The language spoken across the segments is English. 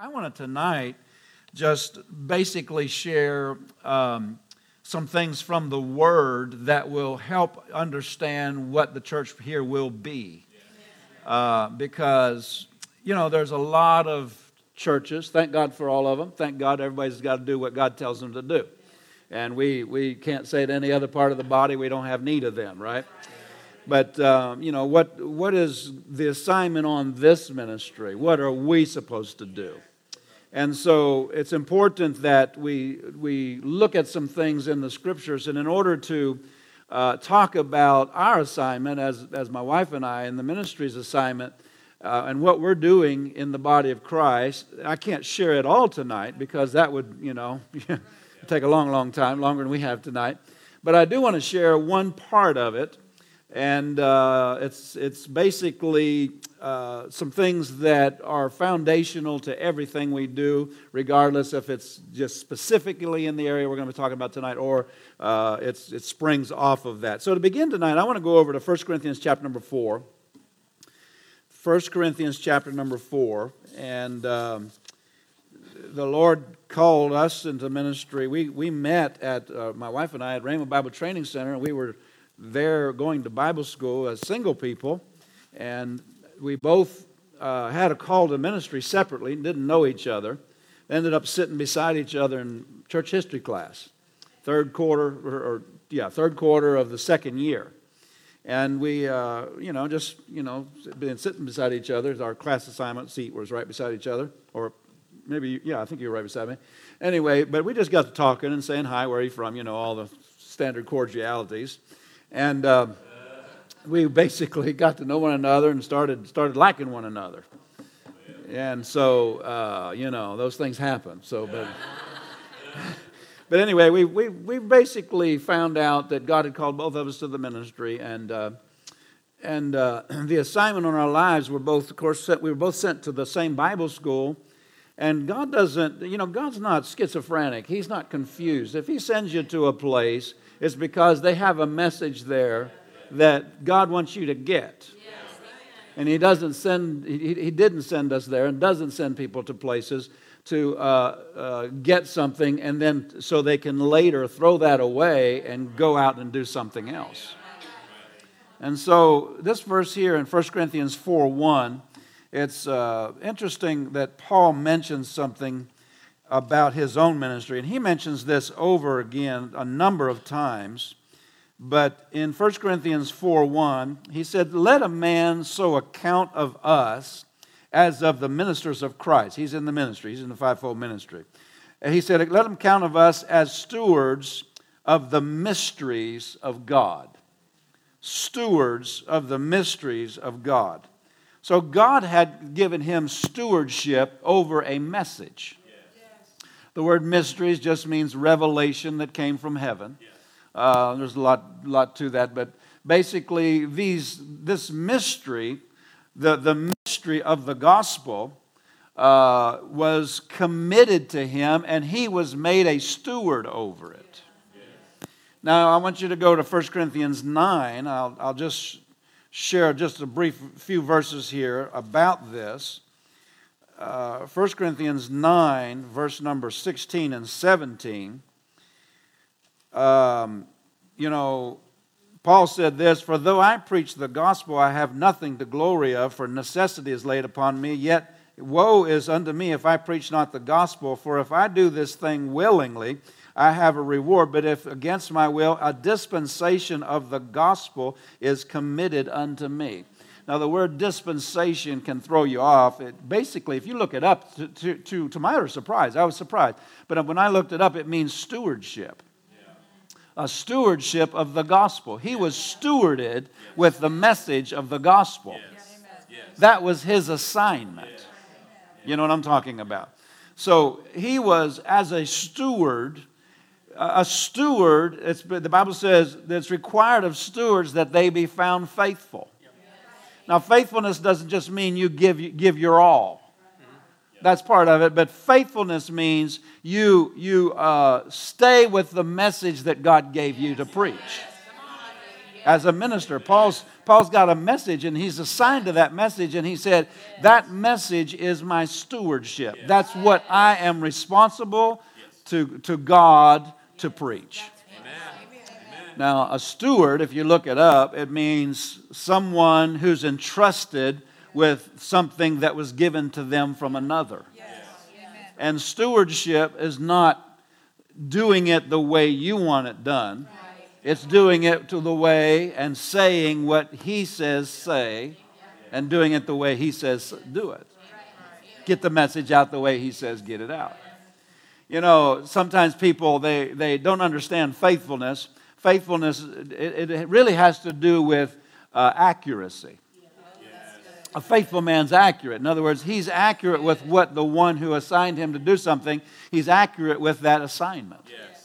I want to tonight just basically share um, some things from the Word that will help understand what the church here will be. Uh, because, you know, there's a lot of churches. Thank God for all of them. Thank God everybody's got to do what God tells them to do. And we, we can't say to any other part of the body we don't have need of them, right? But, um, you know, what, what is the assignment on this ministry? What are we supposed to do? And so it's important that we, we look at some things in the scriptures. And in order to uh, talk about our assignment, as, as my wife and I, and the ministry's assignment, uh, and what we're doing in the body of Christ, I can't share it all tonight because that would, you know, take a long, long time, longer than we have tonight. But I do want to share one part of it and uh, it's, it's basically uh, some things that are foundational to everything we do, regardless if it's just specifically in the area we're going to be talking about tonight or uh, it springs off of that. So to begin tonight, I want to go over to 1 Corinthians chapter number 4. 1 Corinthians chapter number 4. And um, the Lord called us into ministry. We, we met at, uh, my wife and I, at Rhema Bible Training Center, and we were there going to Bible school as single people, and we both uh, had a call to ministry separately, didn't know each other, ended up sitting beside each other in church history class, third quarter, or, or yeah, third quarter of the second year. And we, uh, you know, just, you know, been sitting beside each other. Our class assignment seat was right beside each other, or maybe, yeah, I think you were right beside me. Anyway, but we just got to talking and saying hi, where are you from, you know, all the standard cordialities. And uh, we basically got to know one another and started, started liking one another. And so, uh, you know, those things happen. So, but, but anyway, we, we, we basically found out that God had called both of us to the ministry. And, uh, and uh, the assignment on our lives were both, of course, sent, we were both sent to the same Bible school. And God doesn't, you know, God's not schizophrenic. He's not confused. If He sends you to a place, it's because they have a message there that God wants you to get. And he doesn't send, he, he didn't send us there and doesn't send people to places to uh, uh, get something and then so they can later throw that away and go out and do something else. And so this verse here in 1 Corinthians 4 1, it's uh, interesting that Paul mentions something about his own ministry. And he mentions this over again a number of times. But in 1 Corinthians 4 1, he said, Let a man so account of us as of the ministers of Christ. He's in the ministry, he's in the fivefold ministry. And he said, Let him count of us as stewards of the mysteries of God. Stewards of the mysteries of God. So God had given him stewardship over a message. The word mysteries just means revelation that came from heaven. Uh, there's a lot, lot to that, but basically, these, this mystery, the, the mystery of the gospel, uh, was committed to him, and he was made a steward over it. Now, I want you to go to 1 Corinthians 9. I'll, I'll just share just a brief few verses here about this uh, 1 Corinthians 9, verse number 16 and 17, um, you know, Paul said this For though I preach the gospel, I have nothing to glory of, for necessity is laid upon me. Yet woe is unto me if I preach not the gospel. For if I do this thing willingly, I have a reward. But if against my will, a dispensation of the gospel is committed unto me. Now, the word dispensation can throw you off. It, basically, if you look it up, to, to, to, to, my utter surprise, I was surprised, but when I looked it up, it means stewardship. A stewardship of the gospel. He was stewarded with the message of the gospel. That was his assignment. You know what I'm talking about? So he was, as a steward, a steward, the Bible says it's required of stewards that they be found faithful. Now, faithfulness doesn't just mean you give, give your all. That's part of it. But faithfulness means you, you uh, stay with the message that God gave you to preach. as a minister. Paul's, Paul's got a message and he's assigned to that message, and he said, That message is my stewardship. That's what I am responsible to, to God to preach. Now, a steward, if you look it up, it means someone who's entrusted with something that was given to them from another. And stewardship is not doing it the way you want it done. It's doing it to the way and saying what he says say and doing it the way he says do it. Get the message out the way he says get it out. You know, sometimes people they, they don't understand faithfulness faithfulness, it, it really has to do with uh, accuracy. A faithful man's accurate. In other words, he's accurate with what the one who assigned him to do something, he's accurate with that assignment. Yes.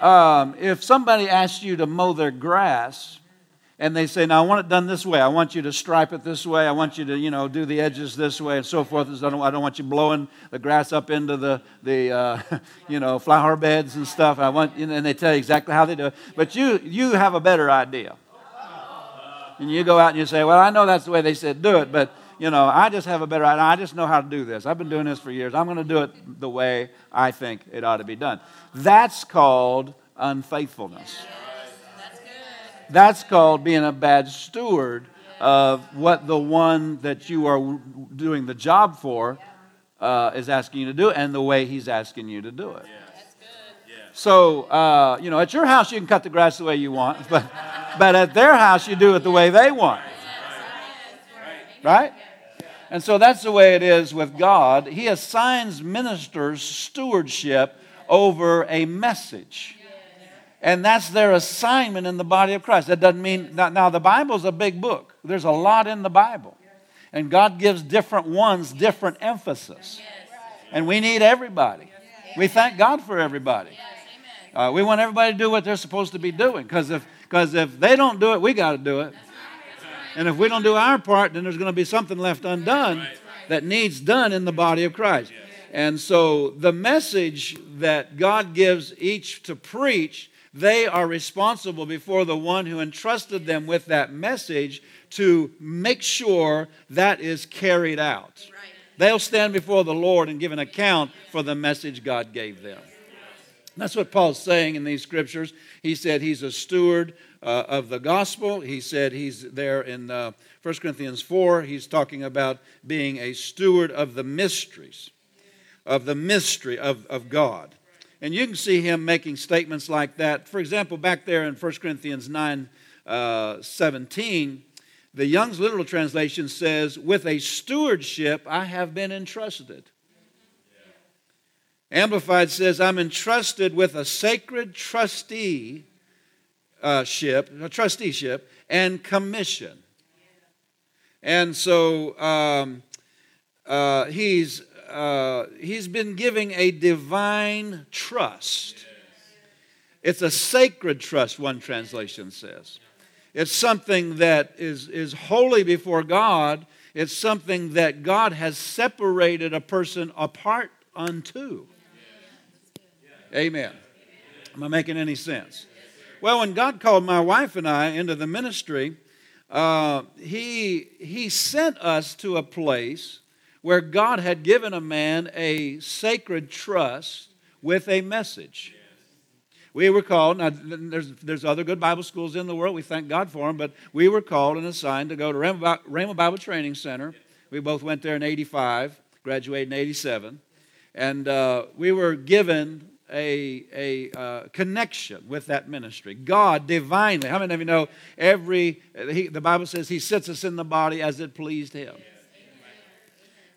Um, if somebody asks you to mow their grass, and they say, "Now I want it done this way. I want you to stripe it this way. I want you to, you know, do the edges this way, and so forth." I don't, I don't want you blowing the grass up into the the, uh, you know, flower beds and stuff. I want, and they tell you exactly how they do it. But you you have a better idea, and you go out and you say, "Well, I know that's the way they said do it, but." You know, I just have a better idea. I just know how to do this. I've been doing this for years. I'm going to do it the way I think it ought to be done. That's called unfaithfulness. That's called being a bad steward of what the one that you are doing the job for uh, is asking you to do and the way he's asking you to do it. So, uh, you know, at your house you can cut the grass the way you want, but, but at their house you do it the way they want. Right? And so that's the way it is with God. He assigns ministers stewardship over a message. And that's their assignment in the body of Christ. That doesn't mean, now the Bible's a big book. There's a lot in the Bible. And God gives different ones different emphasis. And we need everybody. We thank God for everybody. Uh, we want everybody to do what they're supposed to be doing. Because if, cause if they don't do it, we got to do it. And if we don't do our part, then there's going to be something left undone that needs done in the body of Christ. And so the message that God gives each to preach they are responsible before the one who entrusted them with that message to make sure that is carried out. They'll stand before the Lord and give an account for the message God gave them. That's what Paul's saying in these scriptures. He said he's a steward uh, of the gospel. He said he's there in uh, 1 Corinthians 4. He's talking about being a steward of the mysteries, of the mystery of, of God. And you can see him making statements like that. For example, back there in 1 Corinthians 9 uh, 17, the Young's literal translation says, With a stewardship I have been entrusted. Amplified says, I'm entrusted with a sacred trustee uh, ship, a trusteeship, and commission. And so um, uh, he's uh, he's been giving a divine trust. It's a sacred trust, one translation says. It's something that is, is holy before God. It's something that God has separated a person apart unto. Amen. Am I making any sense? Well, when God called my wife and I into the ministry, uh, he, he sent us to a place where God had given a man a sacred trust with a message. We were called, now there's, there's other good Bible schools in the world, we thank God for them, but we were called and assigned to go to Rhema Bible Training Center. We both went there in 85, graduated in 87, and uh, we were given a, a uh, connection with that ministry. God divinely, how many of you know every, he, the Bible says he sits us in the body as it pleased him.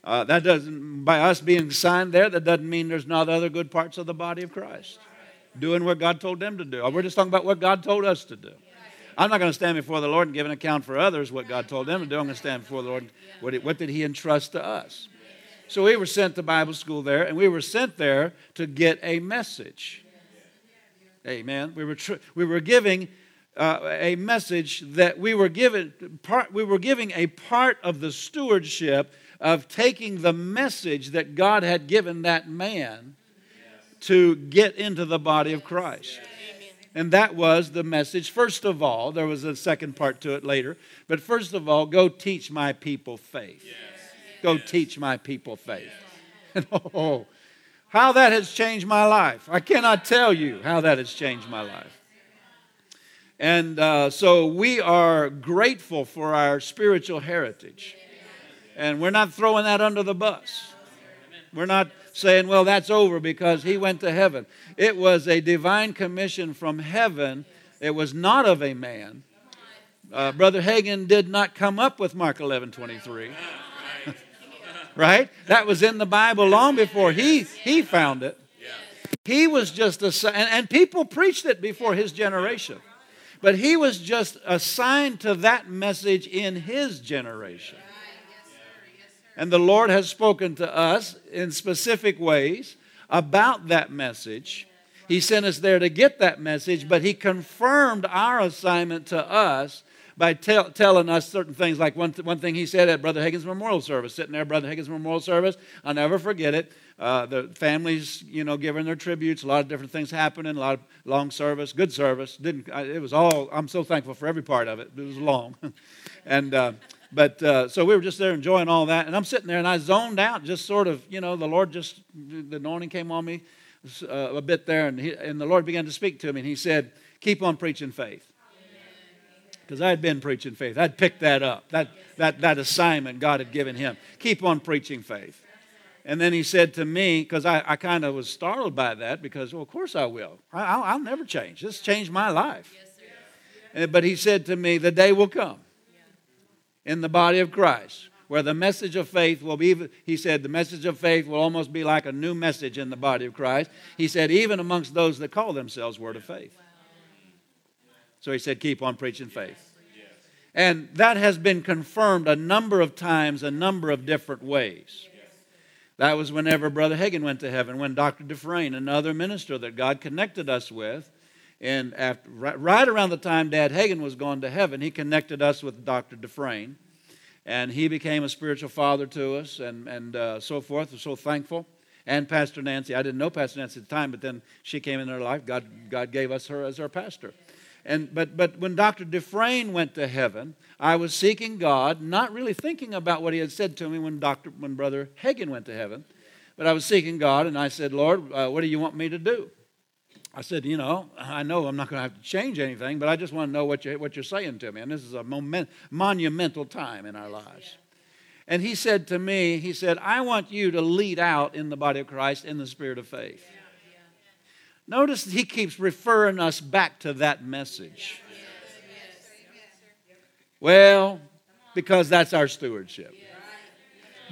Uh, that doesn't, by us being signed there, that doesn't mean there's not other good parts of the body of Christ doing what God told them to do. We're just talking about what God told us to do. I'm not going to stand before the Lord and give an account for others what God told them to do. I'm going to stand before the Lord. What did He entrust to us? So we were sent to Bible school there, and we were sent there to get a message. Amen. We were tr- we were giving uh, a message that we were given part. We were giving a part of the stewardship of taking the message that God had given that man to get into the body of Christ. And that was the message. First of all, there was a second part to it later, but first of all, go teach my people faith. Go teach my people faith. Yes. oh, how that has changed my life. I cannot tell you how that has changed my life. And uh, so we are grateful for our spiritual heritage. And we're not throwing that under the bus. We're not saying, well, that's over because he went to heaven. It was a divine commission from heaven, it was not of a man. Uh, Brother Hagin did not come up with Mark 11 23. Right? That was in the Bible long before he, he found it. He was just a, and, and people preached it before his generation. But he was just assigned to that message in his generation. And the Lord has spoken to us in specific ways about that message. He sent us there to get that message, but He confirmed our assignment to us by tell, telling us certain things. Like one, one thing He said at Brother Hagin's memorial service, sitting there, Brother Hagin's memorial service, I'll never forget it. Uh, the families, you know, giving their tributes, a lot of different things happening, a lot of long service, good service. Didn't it was all? I'm so thankful for every part of it. It was long, and uh, but uh, so we were just there enjoying all that, and I'm sitting there and I zoned out, just sort of, you know, the Lord just the anointing came on me uh, a bit there, and he, and the Lord began to speak to me, and He said, "Keep on preaching faith." Because I had been preaching faith, I'd picked that up, that that that assignment God had given him. Keep on preaching faith. And then he said to me, because I, I kind of was startled by that, because, well, of course I will. I, will I'll never change. This changed my life. Yes, but he said to me, the day will come in the body of Christ, where the message of faith will be, he said, the message of faith will almost be like a new message in the body of Christ. He said, even amongst those that call themselves Word of Faith. So he said, keep on preaching faith. And that has been confirmed a number of times, a number of different ways. That was whenever Brother Hagin went to heaven, when Dr. Dufresne, another minister that God connected us with, and after, right around the time Dad Hagin was going to heaven, he connected us with Dr. Dufresne. And he became a spiritual father to us and, and uh, so forth. We're so thankful. And Pastor Nancy. I didn't know Pastor Nancy at the time, but then she came in our life. God, God gave us her as our pastor. And, but, but when Dr. Dufresne went to heaven, I was seeking God, not really thinking about what he had said to me when, Dr., when Brother Hagin went to heaven. But I was seeking God, and I said, Lord, uh, what do you want me to do? I said, you know, I know I'm not going to have to change anything, but I just want to know what, you, what you're saying to me. And this is a moment, monumental time in our lives. And he said to me, he said, I want you to lead out in the body of Christ in the spirit of faith. Notice he keeps referring us back to that message. Well, because that's our stewardship.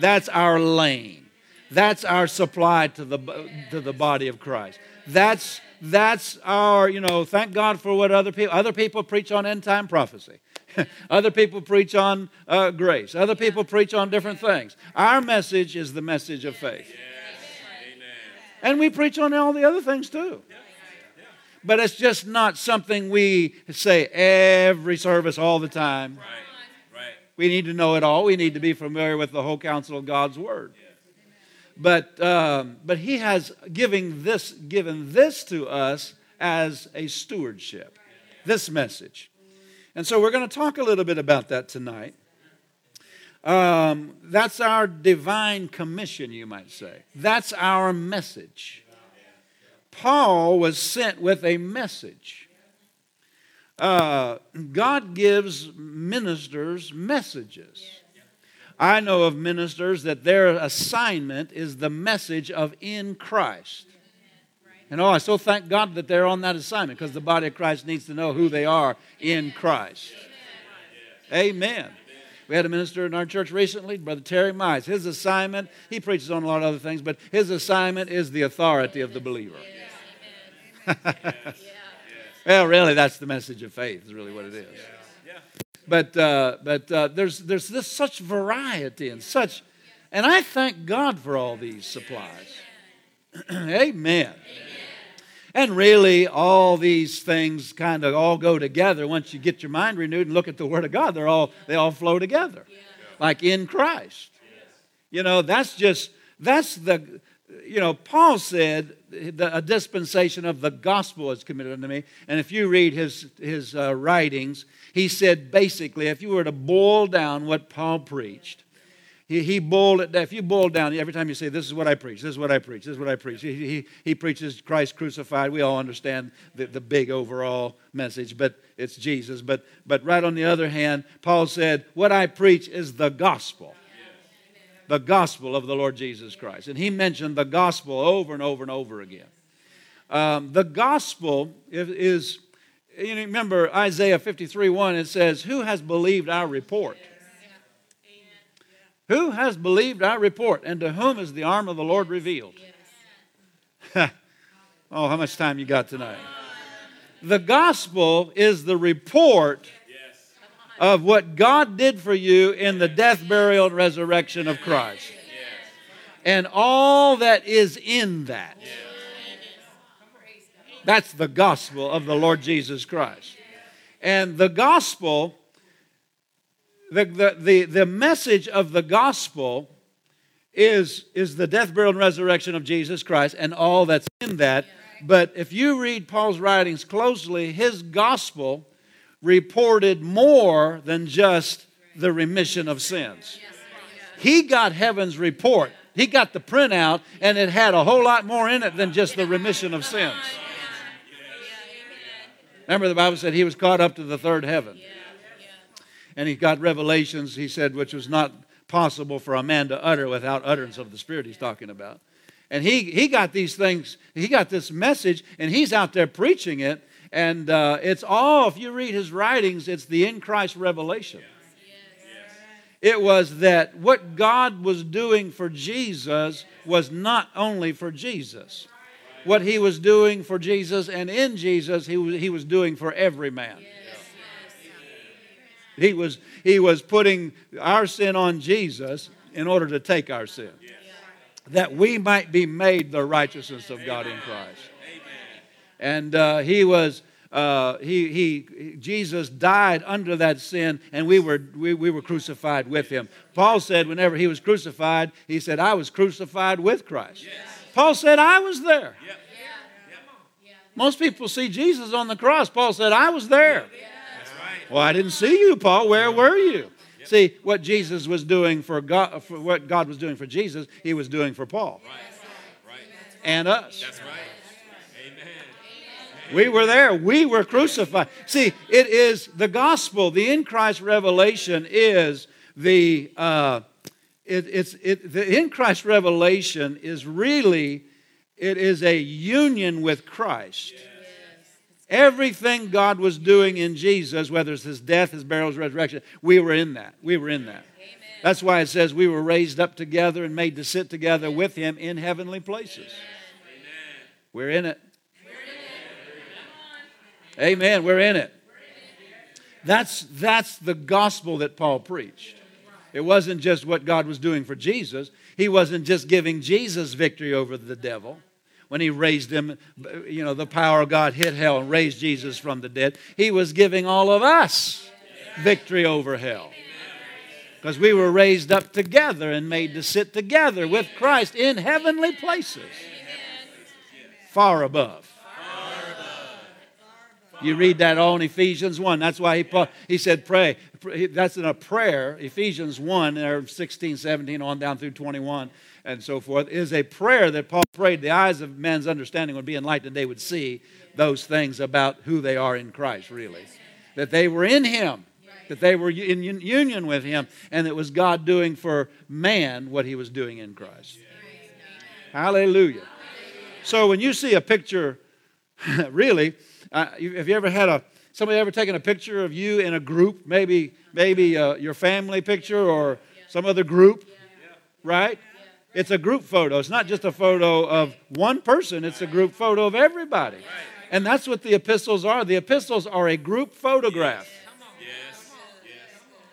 That's our lane. That's our supply to the, to the body of Christ. That's that's our, you know, thank God for what other people, other people preach on end time prophecy. other people preach on uh, grace. Other people preach on different things. Our message is the message of faith. And we preach on all the other things too. But it's just not something we say every service all the time. We need to know it all. We need to be familiar with the whole counsel of God's Word. But, um, but he has giving this, given this to us as a stewardship, this message. And so we're going to talk a little bit about that tonight. Um, that's our divine commission, you might say. That's our message. Paul was sent with a message. Uh, God gives ministers messages. I know of ministers that their assignment is the message of in Christ. And oh, I so thank God that they're on that assignment because the body of Christ needs to know who they are in Christ. Amen. We had a minister in our church recently, Brother Terry Mize. His assignment, he preaches on a lot of other things, but his assignment is the authority of the believer. well, really, that's the message of faith, is really what it is but uh, but uh, there's there's this such variety and such, and I thank God for all these supplies. Amen. And really, all these things kind of all go together. Once you get your mind renewed and look at the Word of God, they're all they all flow together, like in Christ. You know, that's just that's the you know, Paul said a dispensation of the gospel is committed unto me. And if you read his, his uh, writings, he said basically, if you were to boil down what Paul preached, he, he boiled it down. If you boil down, every time you say, This is what I preach, this is what I preach, this is what I preach, he, he, he preaches Christ crucified. We all understand the, the big overall message, but it's Jesus. But, but right on the other hand, Paul said, What I preach is the gospel. The gospel of the Lord Jesus Christ. And he mentioned the gospel over and over and over again. Um, the gospel is, you remember Isaiah 53 1, it says, Who has believed our report? Who has believed our report, and to whom is the arm of the Lord revealed? oh, how much time you got tonight? The gospel is the report of what God did for you in the death, burial, and resurrection of Christ. And all that is in that. That's the gospel of the Lord Jesus Christ. And the gospel the, the, the, the message of the gospel is, is the death, burial, and resurrection of Jesus Christ and all that's in that. But if you read Paul's writings closely, his gospel reported more than just the remission of sins. He got heaven's report. He got the printout, and it had a whole lot more in it than just the remission of sins. Remember, the Bible said he was caught up to the third heaven and he got revelations, he said, which was not possible for a man to utter without utterance of the Spirit he's talking about. And he, he got these things, he got this message, and he's out there preaching it. And uh, it's all, if you read his writings, it's the in Christ revelation. It was that what God was doing for Jesus was not only for Jesus. What he was doing for Jesus and in Jesus, he was, he was doing for every man. He was, he was putting our sin on Jesus in order to take our sin. That we might be made the righteousness of God in Christ. And uh, he was, uh, he, he, Jesus died under that sin, and we were, we, we were crucified with him. Paul said, whenever he was crucified, he said, I was crucified with Christ. Yes. Paul said, I was there. Yep. Most people see Jesus on the cross. Paul said, I was there. Well, I didn't see you, Paul. Where were you? See, what Jesus was doing for God, for what God was doing for Jesus, he was doing for Paul. right. And us. That's right. Amen. We were there. We were crucified. See, it is the gospel. The in Christ revelation is the uh, it, it's it, the in Christ revelation is really it is a union with Christ. Yeah. Everything God was doing in Jesus, whether it's his death, his burial, his resurrection, we were in that. We were in that. Amen. That's why it says we were raised up together and made to sit together with him in heavenly places. Amen. We're in it. Amen. We're in it. That's, that's the gospel that Paul preached. It wasn't just what God was doing for Jesus. He wasn't just giving Jesus victory over the devil when he raised him, you know, the power of God hit hell and raised Jesus from the dead. He was giving all of us victory over hell. Because we were raised up together and made to sit together with Christ in heavenly places, far above. You read that all in Ephesians 1. That's why he, he said, pray. That's in a prayer, Ephesians 1, there 16, 17, on down through 21 and so forth, is a prayer that Paul prayed the eyes of men's understanding would be enlightened, they would see those things about who they are in Christ, really. That they were in Him, that they were in union with Him, and it was God doing for man what He was doing in Christ. Hallelujah. So when you see a picture, really, uh, have you ever had a somebody ever taken a picture of you in a group? Maybe maybe uh, your family picture or some other group, right? It's a group photo. It's not just a photo of one person, it's a group photo of everybody. And that's what the epistles are. The epistles are a group photograph.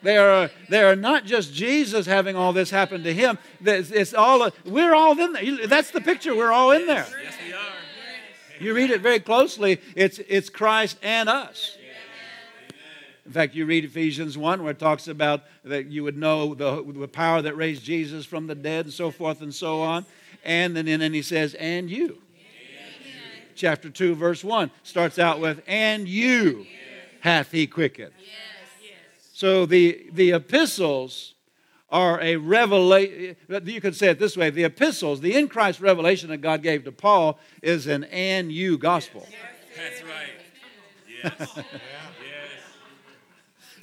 They are, they are not just Jesus having all this happen to him. It's all, we're all in there. That's the picture. We're all in there. Yes, we are. You read it very closely, it's, it's Christ and us. In fact, you read Ephesians 1 where it talks about that you would know the, the power that raised Jesus from the dead and so forth and so on. And then, and then he says, and you. Chapter 2, verse 1 starts out with, and you hath he quickened. So the, the epistles are a revelation. You could say it this way the epistles, the in Christ revelation that God gave to Paul, is an and you gospel. That's right. Yes.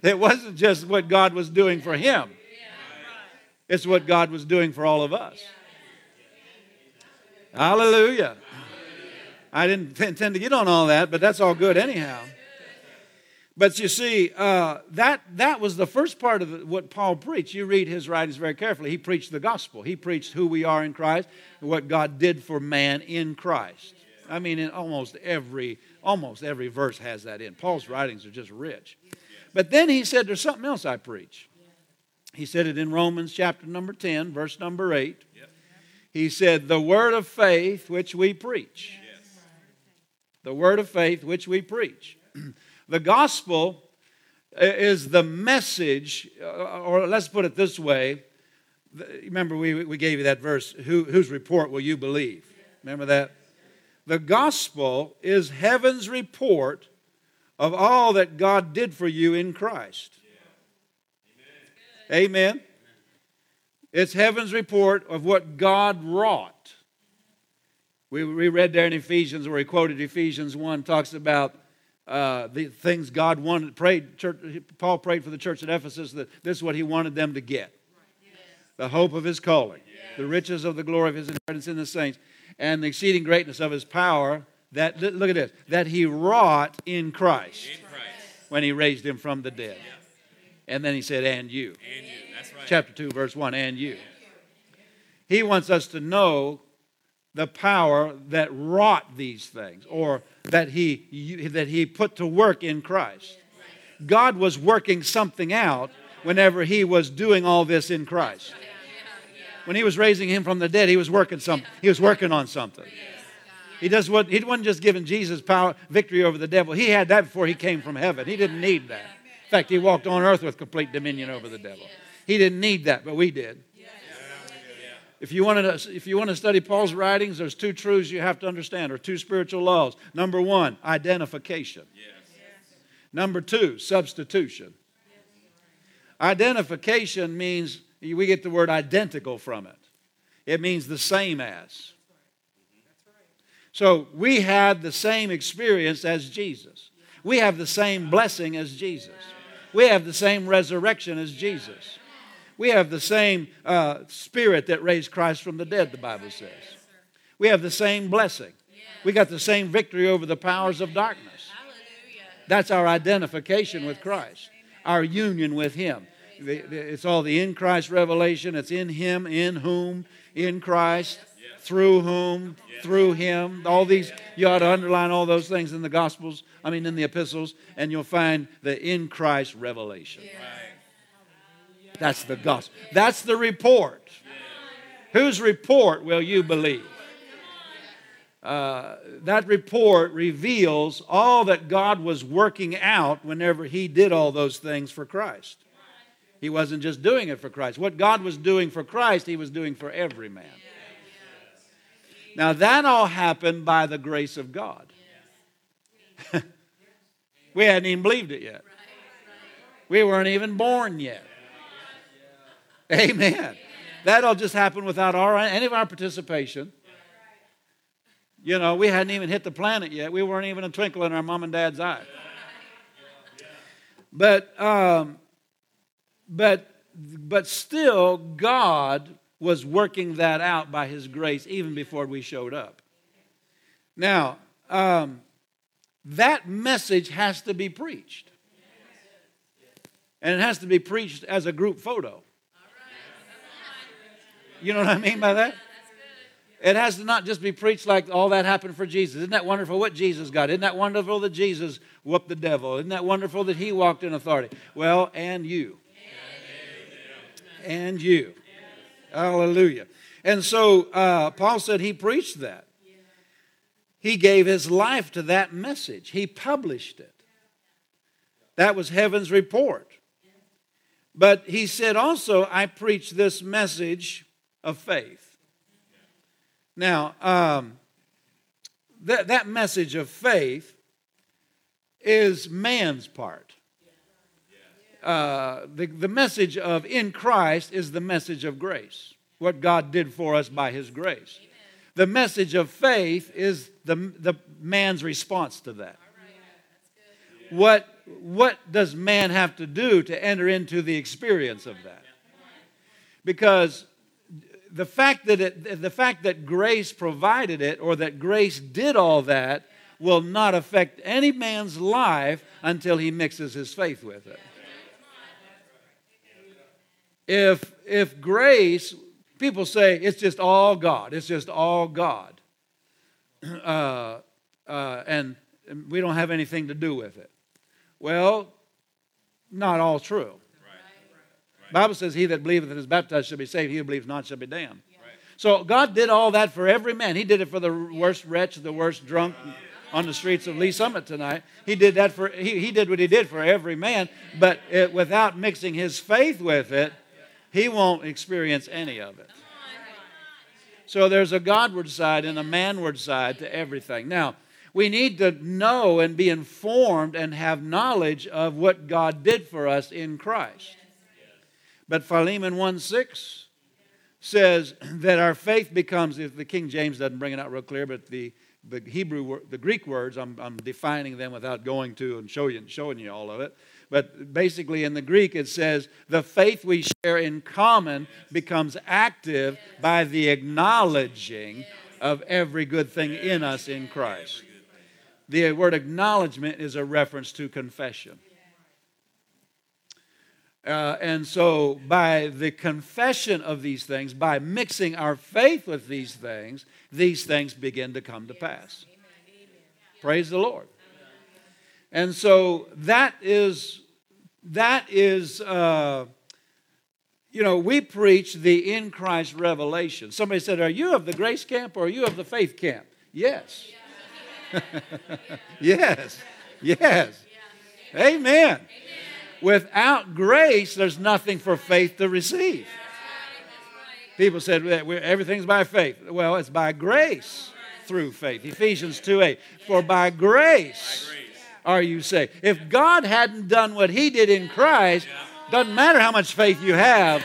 It wasn't just what God was doing for him, it's what God was doing for all of us. Hallelujah. I didn't intend to get on all that, but that's all good anyhow. But you see, uh, that, that was the first part of the, what Paul preached. You read his writings very carefully. He preached the gospel, he preached who we are in Christ, what God did for man in Christ. I mean, in almost every, almost every verse has that in. Paul's writings are just rich. But then he said, There's something else I preach. He said it in Romans chapter number 10, verse number 8. He said, The word of faith which we preach. The word of faith which we preach. The gospel is the message, uh, or let's put it this way. Remember, we, we gave you that verse Who, whose report will you believe? Remember that? The gospel is heaven's report of all that God did for you in Christ. Amen. It's heaven's report of what God wrought. We, we read there in Ephesians, where he quoted Ephesians 1, talks about uh, the things God wanted. Prayed, church, Paul prayed for the church at Ephesus that this is what he wanted them to get the hope of his calling, the riches of the glory of his inheritance in the saints, and the exceeding greatness of his power. That look at this that he wrought in Christ, In Christ. when he raised him from the dead. And then he said, "And you." And you. That's right. Chapter two, verse one, and you. He wants us to know the power that wrought these things, or that he that he put to work in Christ. God was working something out whenever he was doing all this in Christ. When he was raising him from the dead, he was working some he was working on something. He does what he wasn't just giving Jesus power victory over the devil. He had that before he came from heaven. He didn't need that. In fact, he walked on earth with complete dominion over the devil. He didn't need that, but we did. If you, want to, if you want to study Paul's writings, there's two truths you have to understand, or two spiritual laws. Number one, identification. Number two, substitution. Identification means we get the word identical from it, it means the same as. So we had the same experience as Jesus. We have the same blessing as Jesus. We have the same resurrection as Jesus. We have the same uh, spirit that raised Christ from the dead, the Bible says. We have the same blessing. We got the same victory over the powers of darkness. That's our identification with Christ, our union with Him. It's all the in Christ revelation. It's in Him, in whom, in Christ, through whom, through Him. All these, you ought to underline all those things in the Gospels, I mean, in the epistles, and you'll find the in Christ revelation. That's the gospel. That's the report. Whose report will you believe? Uh, that report reveals all that God was working out whenever He did all those things for Christ. He wasn't just doing it for Christ. What God was doing for Christ, He was doing for every man. Now, that all happened by the grace of God. we hadn't even believed it yet, we weren't even born yet. Amen. That all just happened without our, any of our participation. You know, we hadn't even hit the planet yet. We weren't even a twinkle in our mom and dad's eye. But, um, but, but still, God was working that out by His grace even before we showed up. Now, um, that message has to be preached. And it has to be preached as a group photo. You know what I mean by that? It has to not just be preached like all that happened for Jesus. Isn't that wonderful what Jesus got? Isn't that wonderful that Jesus whooped the devil? Isn't that wonderful that he walked in authority? Well, and you. And you. Hallelujah. And so uh, Paul said he preached that. He gave his life to that message, he published it. That was heaven's report. But he said also, I preach this message of faith. Now, um, that, that message of faith is man's part. Uh, the, the message of in Christ is the message of grace, what God did for us by his grace. The message of faith is the, the man's response to that. What, what does man have to do to enter into the experience of that? Because the fact that, it, the fact that grace provided it or that grace did all that will not affect any man's life until he mixes his faith with it. If, if grace, people say it's just all God, it's just all God. Uh, uh, and we don't have anything to do with it. Well, not all true. Bible says, He that believeth and is baptized shall be saved, he who believes not shall be damned. So God did all that for every man. He did it for the worst wretch, the worst drunk on the streets of Lee Summit tonight. He did that for he, he did what he did for every man, but it, without mixing his faith with it, he won't experience any of it. So there's a Godward side and a manward side to everything. Now, we need to know and be informed and have knowledge of what God did for us in Christ. But Philemon 1 6 says that our faith becomes, if the King James doesn't bring it out real clear, but the, the Hebrew, the Greek words, I'm, I'm defining them without going to and show you, showing you all of it. But basically, in the Greek, it says the faith we share in common becomes active by the acknowledging of every good thing in us in Christ. The word acknowledgement is a reference to confession. Uh, and so, by the confession of these things, by mixing our faith with these things, these things begin to come to pass. Praise the Lord. And so that is that is uh, you know we preach the in Christ revelation. Somebody said, "Are you of the grace camp or are you of the faith camp?" Yes. yes. Yes. Amen. Without grace, there's nothing for faith to receive. People said everything's by faith. Well, it's by grace through faith. Ephesians 2 8. For by grace are you saved. If God hadn't done what He did in Christ, doesn't matter how much faith you have,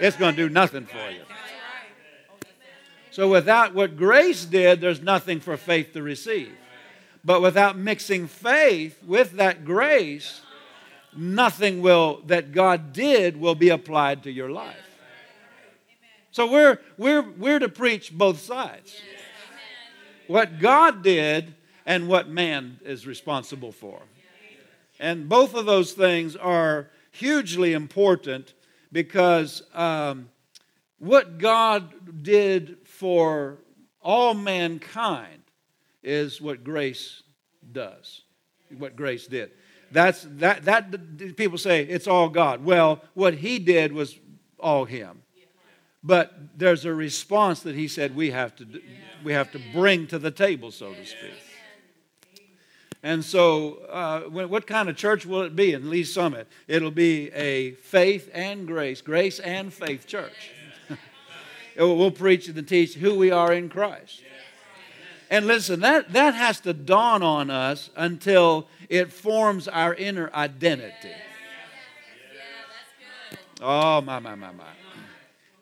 it's going to do nothing for you. So without what grace did, there's nothing for faith to receive. But without mixing faith with that grace, nothing will that God did will be applied to your life. So we're we're we're to preach both sides. What God did and what man is responsible for. And both of those things are hugely important because um, what God did for all mankind is what grace does, what grace did. That's that that people say it's all God. Well, what he did was all him. But there's a response that he said we have to we have to bring to the table, so to speak. And so, uh, what kind of church will it be in Lee Summit? It'll be a faith and grace, grace and faith church. we'll preach and teach who we are in Christ. And listen, that, that has to dawn on us until it forms our inner identity. Oh, my, my, my, my.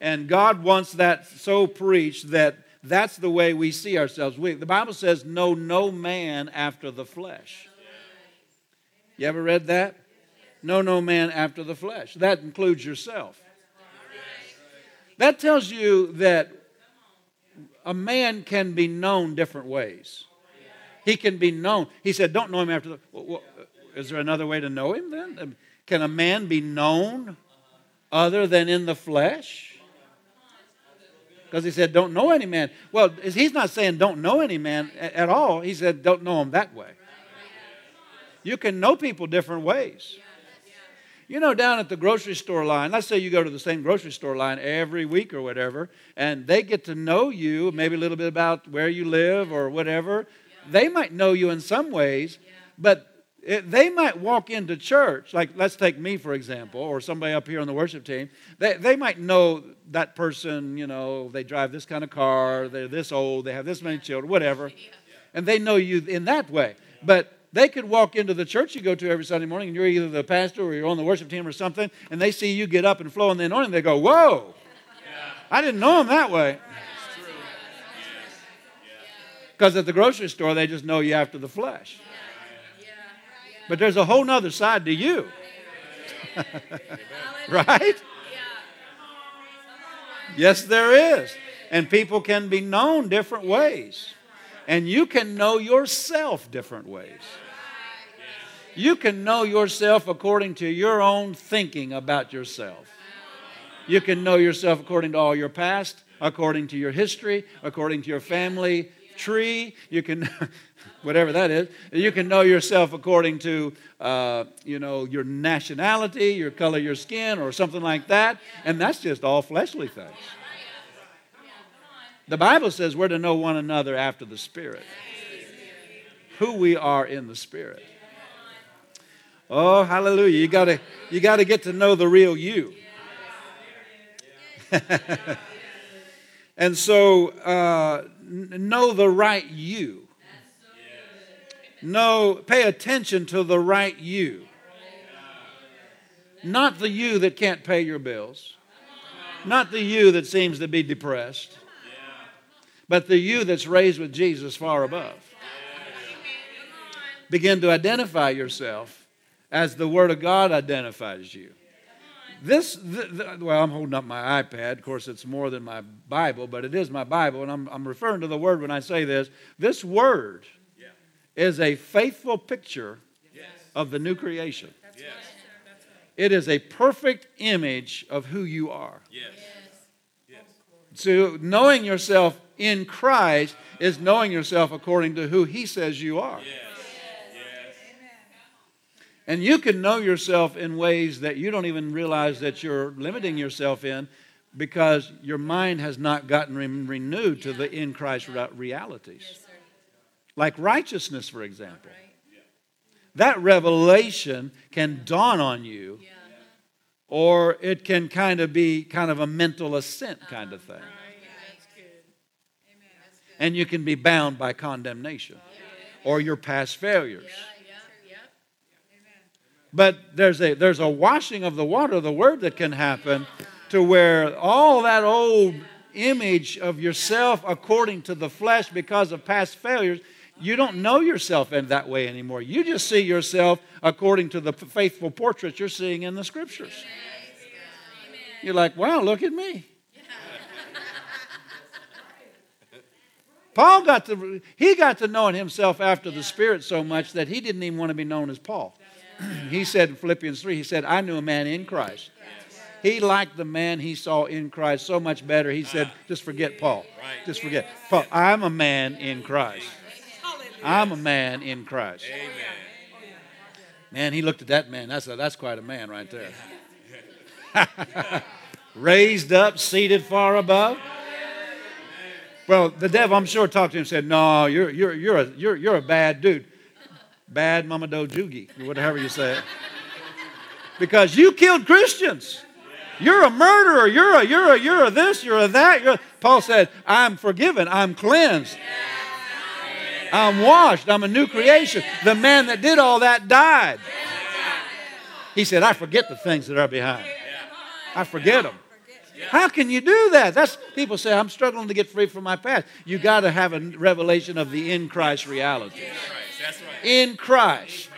And God wants that so preached that that's the way we see ourselves. We, the Bible says, Know no man after the flesh. You ever read that? Know no man after the flesh. That includes yourself. That tells you that a man can be known different ways. He can be known. He said, Don't know him after the. Well, is there another way to know him then? Can a man be known other than in the flesh? Because he said, Don't know any man. Well, he's not saying don't know any man at all. He said, Don't know him that way. You can know people different ways. You know, down at the grocery store line, let's say you go to the same grocery store line every week or whatever, and they get to know you, maybe a little bit about where you live or whatever. They might know you in some ways, but it, they might walk into church, like let's take me for example, or somebody up here on the worship team. They, they might know that person, you know, they drive this kind of car, they're this old, they have this many children, whatever. And they know you in that way. But they could walk into the church you go to every Sunday morning, and you're either the pastor or you're on the worship team or something, and they see you get up and flow in the anointing, they go, Whoa, I didn't know him that way. Because at the grocery store, they just know you after the flesh. But there's a whole nother side to you. right? Yes, there is. And people can be known different ways. And you can know yourself different ways. You can know yourself according to your own thinking about yourself. You can know yourself according to all your past, according to your history, according to your family tree. You can, whatever that is. You can know yourself according to, uh, you know, your nationality, your color your skin, or something like that. And that's just all fleshly things. The Bible says we're to know one another after the Spirit, who we are in the Spirit. Oh, hallelujah. You gotta you gotta get to know the real you. and so uh, know the right you. Know, pay attention to the right you. Not the you that can't pay your bills. Not the you that seems to be depressed. But the you that's raised with Jesus far above. Begin to identify yourself as the Word of God identifies you. This, well, I'm holding up my iPad. Of course, it's more than my Bible, but it is my Bible, and I'm, I'm referring to the Word when I say this. This Word yeah. is a faithful picture yes. of the new creation. Yes. It is a perfect image of who you are. Yes. Yes. So, knowing yourself in Christ is knowing yourself according to who He says you are. Yes. And you can know yourself in ways that you don't even realize that you're limiting yourself in because your mind has not gotten re- renewed to the in Christ realities. Yes, like righteousness, for example. That revelation can dawn on you, or it can kind of be kind of a mental assent kind of thing. And you can be bound by condemnation or your past failures. But there's a, there's a washing of the water the word that can happen to where all that old image of yourself according to the flesh because of past failures, you don't know yourself in that way anymore. You just see yourself according to the faithful portrait you're seeing in the scriptures. You're like, wow, look at me. Paul got to he got to knowing himself after the Spirit so much that he didn't even want to be known as Paul. He said in Philippians 3, he said, I knew a man in Christ. He liked the man he saw in Christ so much better. He said, just forget Paul. Just forget. Paul, I'm a man in Christ. I'm a man in Christ. Man, he looked at that man. That's, a, that's quite a man right there. Raised up, seated far above. Well, the devil, I'm sure, talked to him and said, No, you're, you're, you're, a, you're, you're a bad dude bad mama do jugi, whatever you say. Because you killed Christians. You're a murderer. You're a, you're a, you're a this, you're a that. You're a, Paul said, I'm forgiven. I'm cleansed. I'm washed. I'm a new creation. The man that did all that died. He said, I forget the things that are behind. I forget them. How can you do that? That's people say I'm struggling to get free from my past. You got to have a revelation of the in Christ reality. In Christ.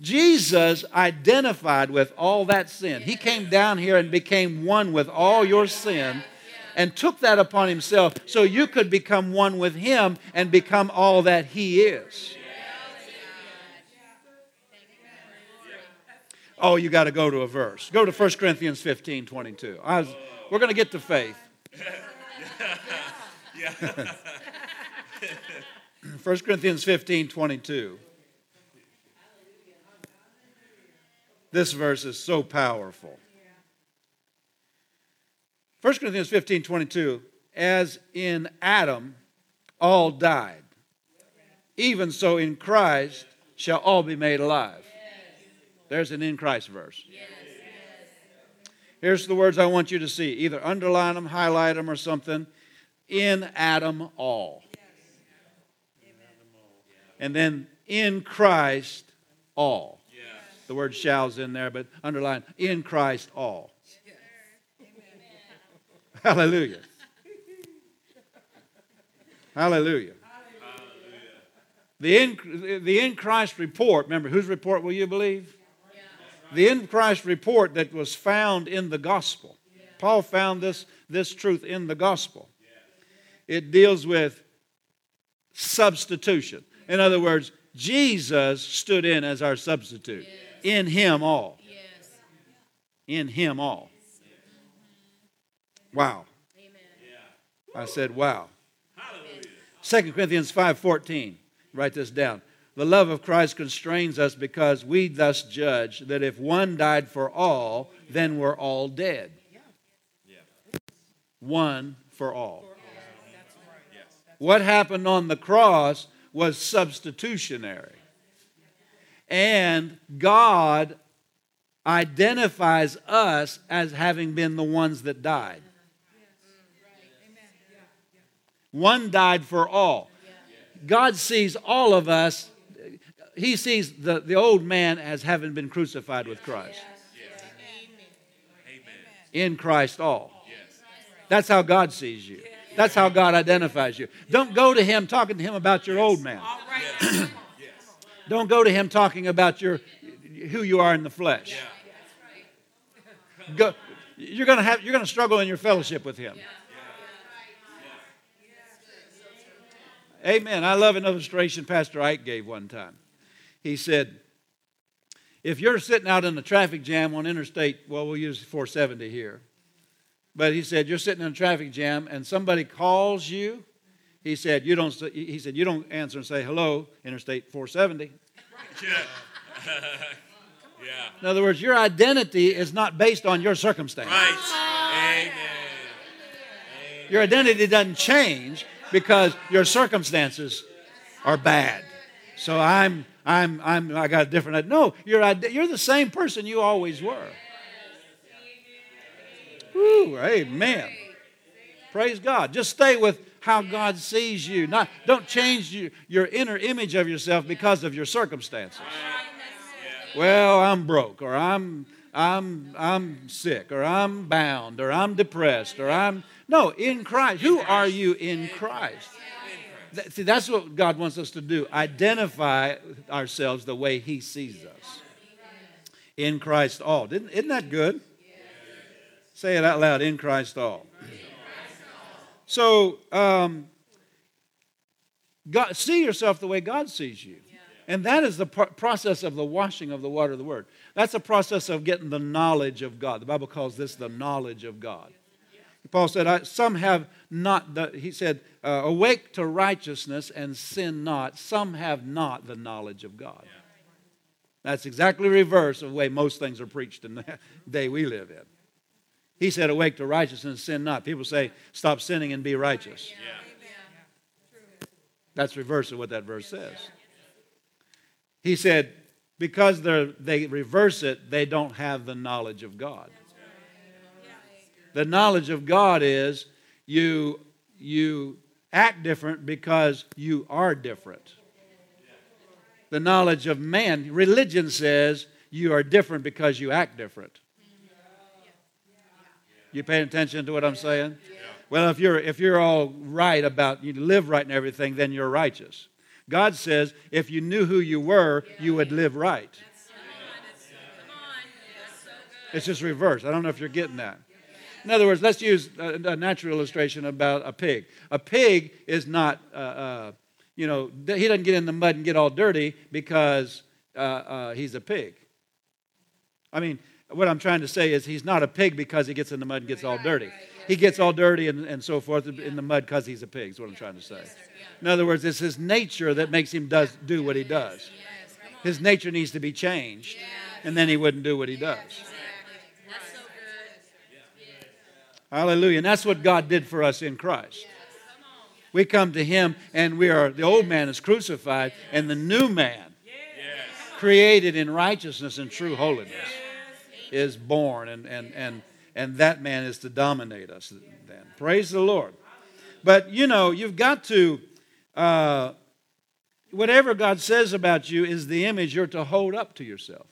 Jesus identified with all that sin. He came down here and became one with all your sin and took that upon himself so you could become one with him and become all that he is. Oh, you got to go to a verse. Go to 1 Corinthians 15 22. Was, we're going to get to faith. 1 Corinthians 15 22. This verse is so powerful. 1 Corinthians 15 22. As in Adam, all died. Even so, in Christ, shall all be made alive. There's an in Christ verse. Here's the words I want you to see. Either underline them, highlight them, or something. In Adam, all. And then in Christ, all. The word shall's in there, but underline in Christ, all. Hallelujah. Hallelujah. The in, the in Christ report, remember, whose report will you believe? The in Christ report that was found in the gospel. Paul found this, this truth in the gospel. It deals with substitution. In other words, Jesus stood in as our substitute. In him all. In him all. Wow. I said, wow. 2 Corinthians 5.14. Write this down. The love of Christ constrains us because we thus judge that if one died for all, then we're all dead. One for all. What happened on the cross was substitutionary. And God identifies us as having been the ones that died. One died for all. God sees all of us, He sees the, the old man as having been crucified with Christ. In Christ, all. That's how God sees you. That's how God identifies you. Don't go to Him talking to Him about your old man. Don't go to Him talking about your who you are in the flesh. Go, you're going to have you're going to struggle in your fellowship with Him. Amen. I love an illustration Pastor Ike gave one time. He said, if you're sitting out in a traffic jam on Interstate, well, we'll use 470 here. But he said, you're sitting in a traffic jam and somebody calls you. He said, you don't, he said, you don't answer and say, hello, Interstate 470. Yeah. yeah. In other words, your identity is not based on your circumstance. Right. Amen. Your identity doesn't change because your circumstances are bad. So I'm, I'm, I'm, I got a different. No, you're, you're the same person you always were. Woo, amen. Praise God. Just stay with how God sees you. Not, don't change you, your inner image of yourself because of your circumstances. Well, I'm broke, or I'm, I'm, I'm sick, or I'm bound, or I'm depressed, or I'm no, in Christ. Who are you in Christ? See, that's what God wants us to do identify ourselves the way He sees us. In Christ all. Isn't that good? Say it out loud in Christ all. So, um, God, see yourself the way God sees you. And that is the process of the washing of the water of the Word. That's a process of getting the knowledge of God. The Bible calls this the knowledge of God. Paul said, Some have not, the, he said, uh, awake to righteousness and sin not. Some have not the knowledge of God. Yeah. That's exactly reverse of the way most things are preached in the day we live in. He said, awake to righteousness and sin not. People say, stop sinning and be righteous. Yeah. That's reverse of what that verse says. He said, because they reverse it, they don't have the knowledge of God. The knowledge of God is you, you act different because you are different. The knowledge of man, religion says you are different because you act different. You paying attention to what I'm saying? Well, if you're if you're all right about you live right and everything, then you're righteous. God says if you knew who you were, you would live right. It's just reverse. I don't know if you're getting that. In other words, let's use a, a natural illustration about a pig. A pig is not, uh, uh, you know, he doesn't get in the mud and get all dirty because uh, uh, he's a pig. I mean, what I'm trying to say is he's not a pig because he gets in the mud and gets all dirty. He gets all dirty and, and so forth in the mud because he's a pig, is what I'm trying to say. In other words, it's his nature that makes him does, do what he does. His nature needs to be changed, and then he wouldn't do what he does. Hallelujah. And that's what God did for us in Christ. We come to Him and we are, the old man is crucified and the new man created in righteousness and true holiness, is born. And, and, and, and that man is to dominate us then. Praise the Lord. But, you know, you've got to, uh, whatever God says about you is the image you're to hold up to yourself.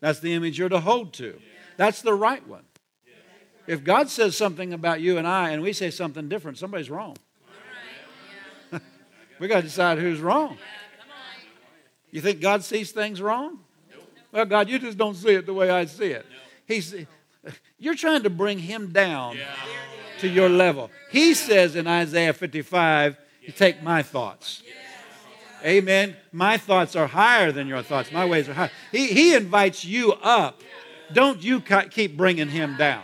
That's the image you're to hold to. That's the right one. If God says something about you and I and we say something different, somebody's wrong. we got to decide who's wrong. You think God sees things wrong? Well, God, you just don't see it the way I see it. He's, you're trying to bring him down to your level. He says in Isaiah 55, you take my thoughts. Amen. My thoughts are higher than your thoughts. My ways are high. He, he invites you up. Don't you keep bringing him down.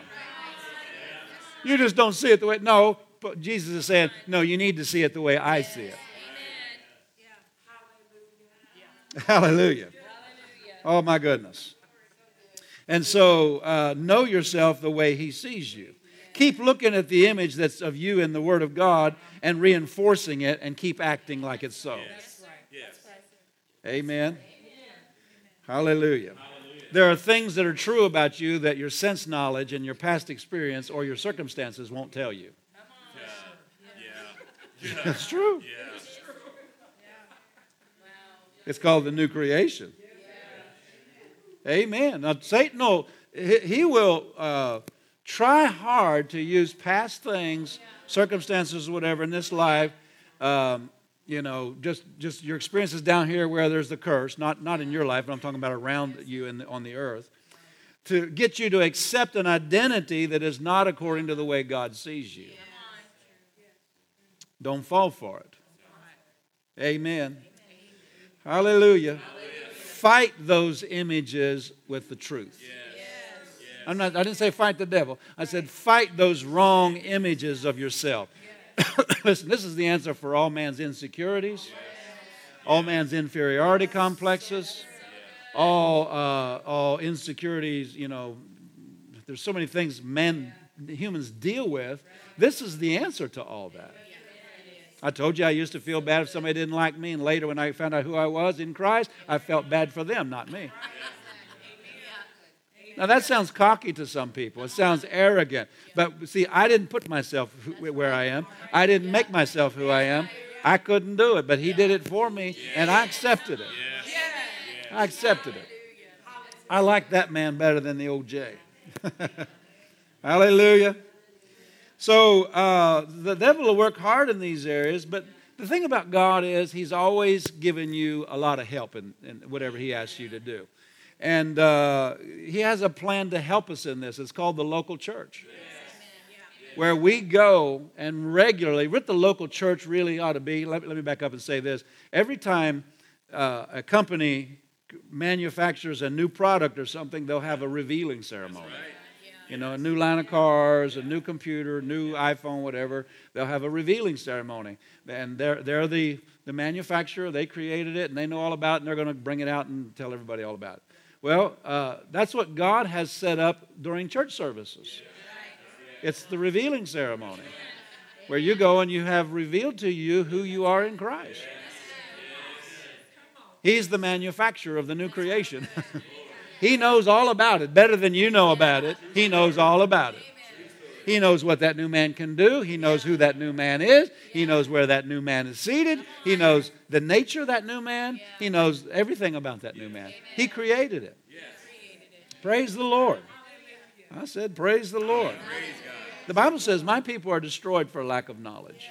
You just don't see it the way. No, but Jesus is saying, no, you need to see it the way I see it. Hallelujah. Oh, my goodness. And so uh, know yourself the way he sees you. Keep looking at the image that's of you in the Word of God and reinforcing it and keep acting like it's so. Yes. Yes. Amen. Amen. Hallelujah. There are things that are true about you that your sense knowledge and your past experience or your circumstances won't tell you. Yeah. Yeah. That's true. Yeah. It's called the new creation. Amen. Now, Satan will, he will uh, try hard to use past things, circumstances, whatever, in this life. Um, you know, just just your experiences down here where there's the curse, not not in your life, but I'm talking about around you in the, on the earth, to get you to accept an identity that is not according to the way God sees you. Don't fall for it. Amen. Hallelujah. Fight those images with the truth. I'm not, I didn't say fight the devil. I said fight those wrong images of yourself. Listen, this is the answer for all man's insecurities, all man's inferiority complexes, all, uh, all insecurities, you know, there's so many things men, humans deal with. This is the answer to all that. I told you I used to feel bad if somebody didn't like me, and later when I found out who I was in Christ, I felt bad for them, not me. Now that sounds cocky to some people. It sounds arrogant. But see, I didn't put myself where I am. I didn't make myself who I am. I couldn't do it, but he did it for me, and I accepted it. I accepted it. I like that man better than the old Jay. Hallelujah. So uh, the devil will work hard in these areas, but the thing about God is He's always given you a lot of help in, in whatever He asks you to do. And uh, He has a plan to help us in this. It's called the local church. Where we go and regularly, what the local church really ought to be, let, let me back up and say this. Every time uh, a company manufactures a new product or something, they'll have a revealing ceremony. You know, a new line of cars, a new computer, new iPhone, whatever. They'll have a revealing ceremony. And they're, they're the, the manufacturer, they created it, and they know all about it, and they're going to bring it out and tell everybody all about it. Well, uh, that's what God has set up during church services. It's the revealing ceremony where you go and you have revealed to you who you are in Christ. He's the manufacturer of the new creation. He knows all about it, better than you know about it. He knows all about it. He knows what that new man can do. He knows who that new man is. He knows where that new man is seated. He knows the nature of that new man. He knows everything about that new man. He created it. Praise the Lord. I said, Praise the Lord. The Bible says, My people are destroyed for lack of knowledge.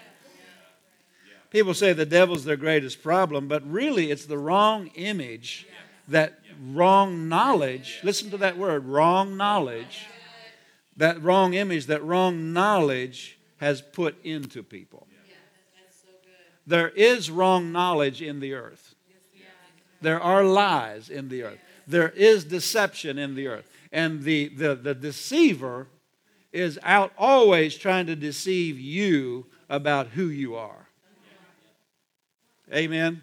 People say the devil's their greatest problem, but really it's the wrong image that wrong knowledge, listen to that word, wrong knowledge, that wrong image, that wrong knowledge has put into people. There is wrong knowledge in the earth. There are lies in the earth. There is deception in the earth. And the, the, the deceiver is out always trying to deceive you about who you are. Amen.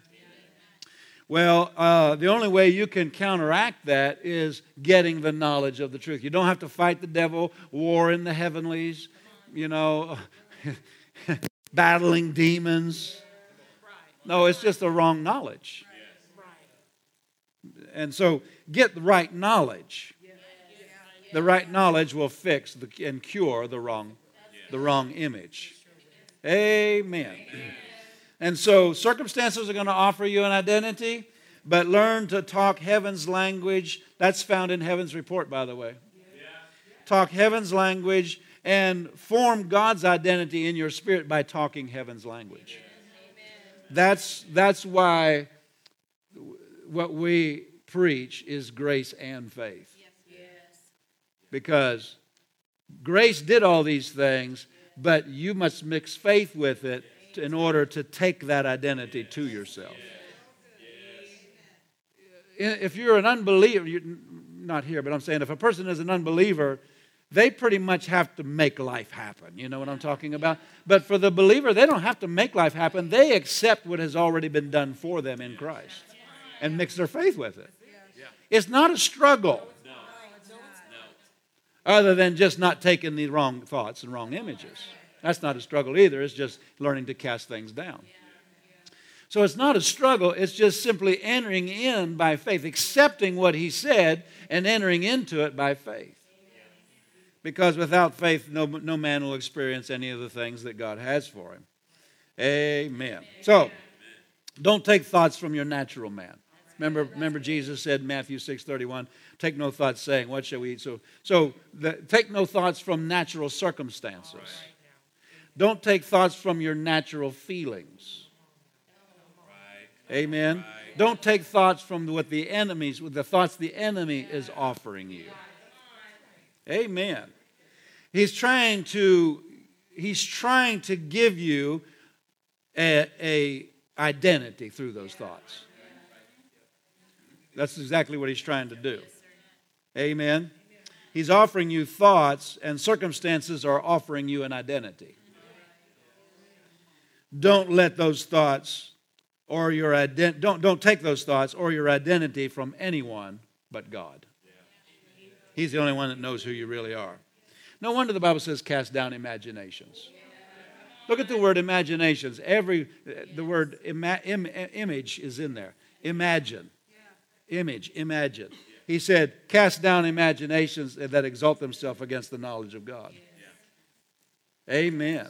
Well, uh, the only way you can counteract that is getting the knowledge of the truth. You don't have to fight the devil, war in the heavenlies, you know, battling demons. No, it's just the wrong knowledge. and so get the right knowledge. The right knowledge will fix the, and cure the wrong, the wrong image. Amen. And so circumstances are going to offer you an identity, but learn to talk heaven's language. That's found in heaven's report, by the way. Talk heaven's language and form God's identity in your spirit by talking heaven's language. That's, that's why what we preach is grace and faith. Because grace did all these things, but you must mix faith with it in order to take that identity to yourself. If you're an unbeliever, you're not here, but I'm saying if a person is an unbeliever, they pretty much have to make life happen. You know what I'm talking about? But for the believer, they don't have to make life happen. They accept what has already been done for them in Christ and mix their faith with it. It's not a struggle other than just not taking the wrong thoughts and wrong images. That's not a struggle either. It's just learning to cast things down. So it's not a struggle, it's just simply entering in by faith, accepting what he said and entering into it by faith. Because without faith, no, no man will experience any of the things that God has for him. Amen. So, don't take thoughts from your natural man. Remember, remember Jesus said in Matthew 6 31, take no thoughts saying, What shall we eat? So, so the, take no thoughts from natural circumstances. Don't take thoughts from your natural feelings. Amen. Don't take thoughts from what the enemies, the thoughts the enemy is offering you. Amen. He's trying to, he's trying to give you a, a identity through those thoughts. That's exactly what he's trying to do. Amen. He's offering you thoughts, and circumstances are offering you an identity. Don't let those thoughts or your ident- don't, don't take those thoughts or your identity from anyone but God. He's the only one that knows who you really are. No wonder the Bible says cast down imaginations. Look at the word imaginations. Every the word ima, Im, image is in there. Imagine. Image, imagine. He said, cast down imaginations that exalt themselves against the knowledge of God. Amen.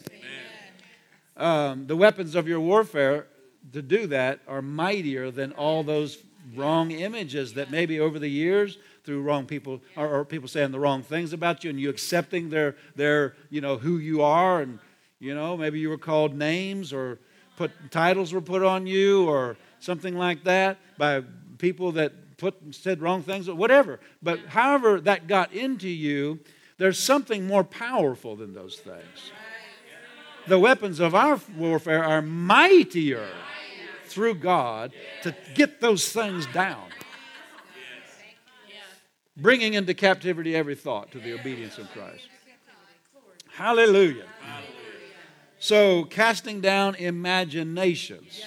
Um, the weapons of your warfare to do that are mightier than all those wrong images that maybe over the years through wrong people or, or, people saying the wrong things about you and you accepting their their you know who you are and you know maybe you were called names or put titles were put on you or something like that by people that put said wrong things or whatever. But however that got into you there's something more powerful than those things the weapons of our warfare are mightier through God to get those things down bringing into captivity every thought to the obedience of Christ. Hallelujah. So, casting down imaginations.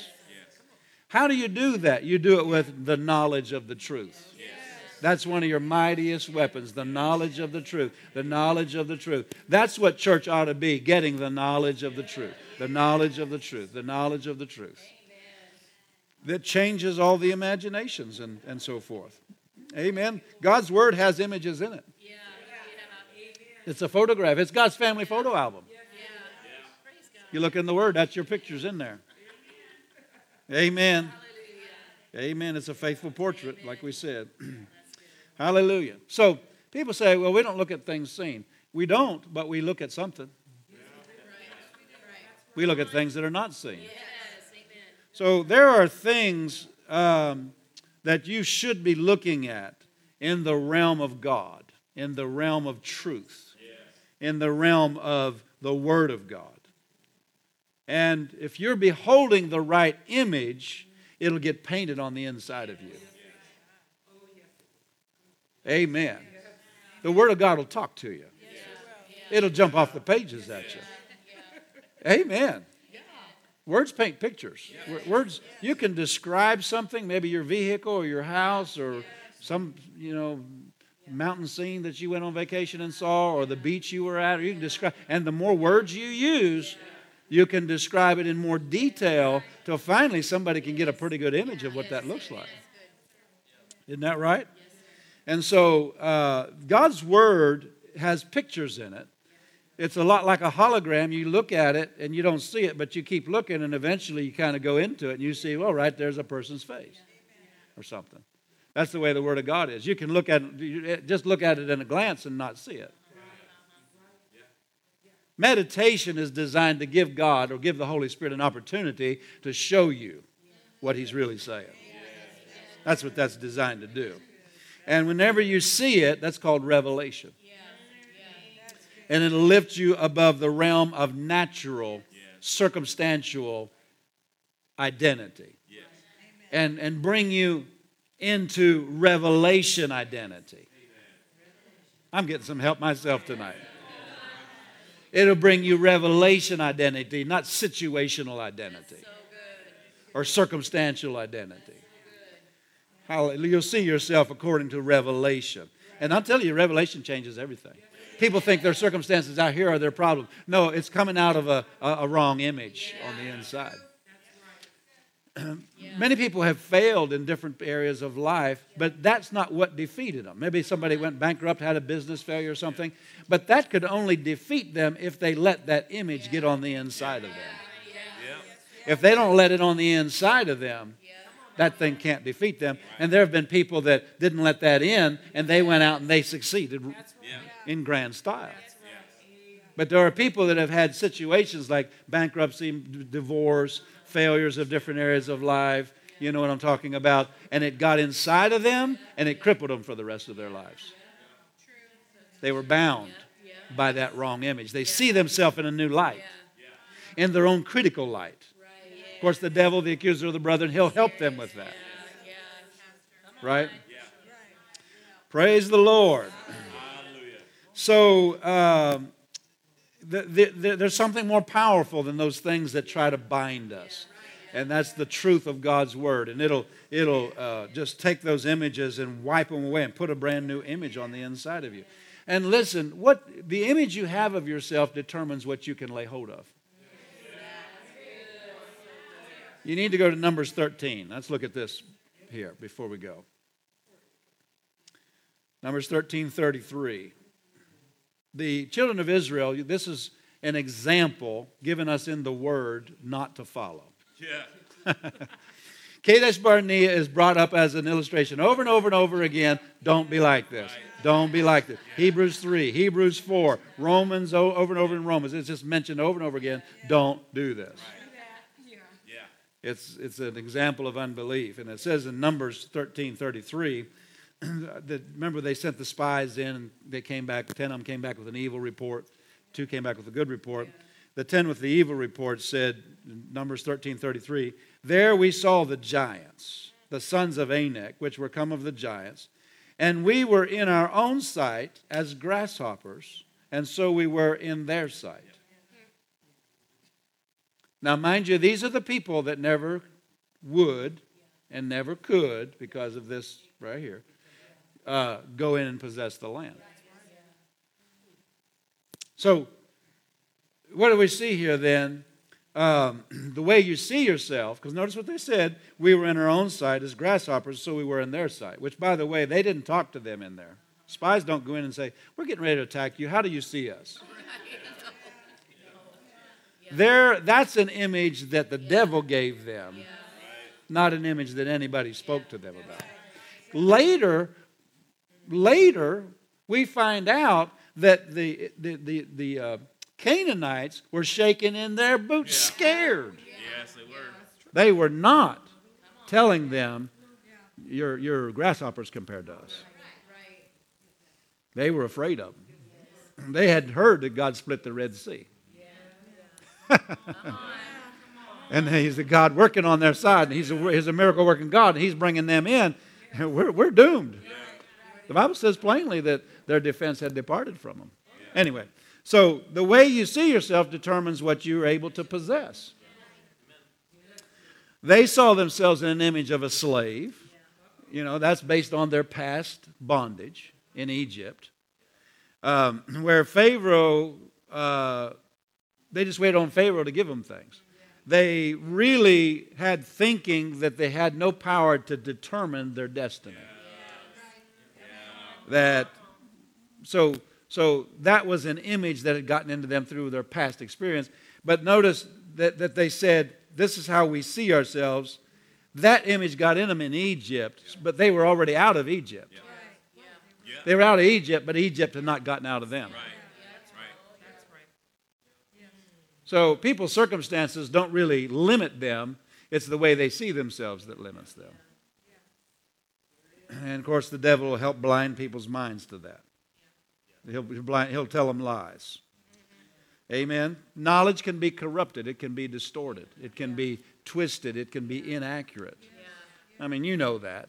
How do you do that? You do it with the knowledge of the truth. That's one of your mightiest weapons, the knowledge of the truth. The knowledge of the truth. That's what church ought to be, getting the knowledge of the truth. The knowledge of the truth. The knowledge of the truth. That changes all the imaginations and, and so forth. Amen. God's Word has images in it. Yeah. It's a photograph. It's God's family photo album. You look in the Word, that's your pictures in there. Amen. Amen. It's a faithful portrait, like we said. Hallelujah. So people say, well, we don't look at things seen. We don't, but we look at something. We look at things that are not seen. So there are things um, that you should be looking at in the realm of God, in the realm of truth, in the realm of the Word of God. And if you're beholding the right image, it'll get painted on the inside of you. Amen. The Word of God will talk to you, it'll jump off the pages at you. Amen. Words paint pictures. Words, you can describe something, maybe your vehicle or your house or some, you know, mountain scene that you went on vacation and saw or the beach you were at. Or you can describe, and the more words you use, you can describe it in more detail till finally somebody can get a pretty good image of what that looks like. Isn't that right? And so uh, God's Word has pictures in it. It's a lot like a hologram. You look at it and you don't see it, but you keep looking, and eventually you kind of go into it and you see, well, right there's a person's face or something. That's the way the Word of God is. You can look at it, just look at it in a glance and not see it. Meditation is designed to give God or give the Holy Spirit an opportunity to show you what He's really saying. That's what that's designed to do. And whenever you see it, that's called revelation. And it'll lift you above the realm of natural, circumstantial identity. And, and bring you into revelation identity. I'm getting some help myself tonight. It'll bring you revelation identity, not situational identity or circumstantial identity. Hallelujah. You'll see yourself according to revelation. And I'll tell you, revelation changes everything. People think their circumstances out here are their problem. No, it's coming out of a, a, a wrong image on the inside. Many people have failed in different areas of life, but that's not what defeated them. Maybe somebody went bankrupt, had a business failure or something, but that could only defeat them if they let that image get on the inside of them. If they don't let it on the inside of them, that thing can't defeat them. And there have been people that didn't let that in, and they went out and they succeeded in grand style. But there are people that have had situations like bankruptcy, divorce, failures of different areas of life. You know what I'm talking about? And it got inside of them and it crippled them for the rest of their lives. They were bound by that wrong image. They see themselves in a new light, in their own critical light. Of course, the devil, the accuser of the brethren, he'll help them with that. Right? Praise the Lord. So, um, the, the, there's something more powerful than those things that try to bind us. And that's the truth of God's word. And it'll, it'll uh, just take those images and wipe them away and put a brand new image on the inside of you. And listen, what the image you have of yourself determines what you can lay hold of. You need to go to Numbers 13. Let's look at this here before we go. Numbers 13 33 the children of Israel, this is an example given us in the word not to follow. Yeah. Kadesh Barnea is brought up as an illustration over and over and over again. Don't be like this. Don't be like this. Hebrews 3, Hebrews 4, Romans over and over in Romans. It's just mentioned over and over again. Don't do this. It's, it's an example of unbelief. And it says in Numbers 13 33, the, remember they sent the spies in and they came back 10 of them came back with an evil report. Two came back with a good report. The 10 with the evil report said numbers 13 33 there we saw the giants the sons of anak which were come of the giants and we were in our own sight as grasshoppers and so we were in their sight now mind you these are the people that never would and never could because of this right here uh, go in and possess the land. So, what do we see here then? Um, the way you see yourself, because notice what they said we were in our own sight as grasshoppers, so we were in their sight, which, by the way, they didn't talk to them in there. Spies don't go in and say, We're getting ready to attack you. How do you see us? There, that's an image that the devil gave them, not an image that anybody spoke to them about. Later, later, we find out that the, the, the, the uh, Canaanites were shaking in their boots, yeah. scared. Yes, they were. They were not telling them, you're, you're grasshoppers compared to us. They were afraid of them. They had heard that God split the Red Sea. and he's a God working on their side, and he's a, he's a miracle working God, and he's bringing them in. We're, we're doomed. The Bible says plainly that their defense had departed from them. Anyway, so the way you see yourself determines what you're able to possess. They saw themselves in an image of a slave. You know, that's based on their past bondage in Egypt, um, where Pharaoh, uh, they just waited on Pharaoh to give them things. They really had thinking that they had no power to determine their destiny. That so so that was an image that had gotten into them through their past experience. But notice that, that they said, This is how we see ourselves. That image got in them in Egypt, but they were already out of Egypt. They were out of Egypt, but Egypt had not gotten out of them. So people's circumstances don't really limit them. It's the way they see themselves that limits them. And of course, the devil will help blind people's minds to that. He'll, blind, he'll tell them lies. Amen. Knowledge can be corrupted, it can be distorted, it can be twisted, it can be inaccurate. I mean, you know that.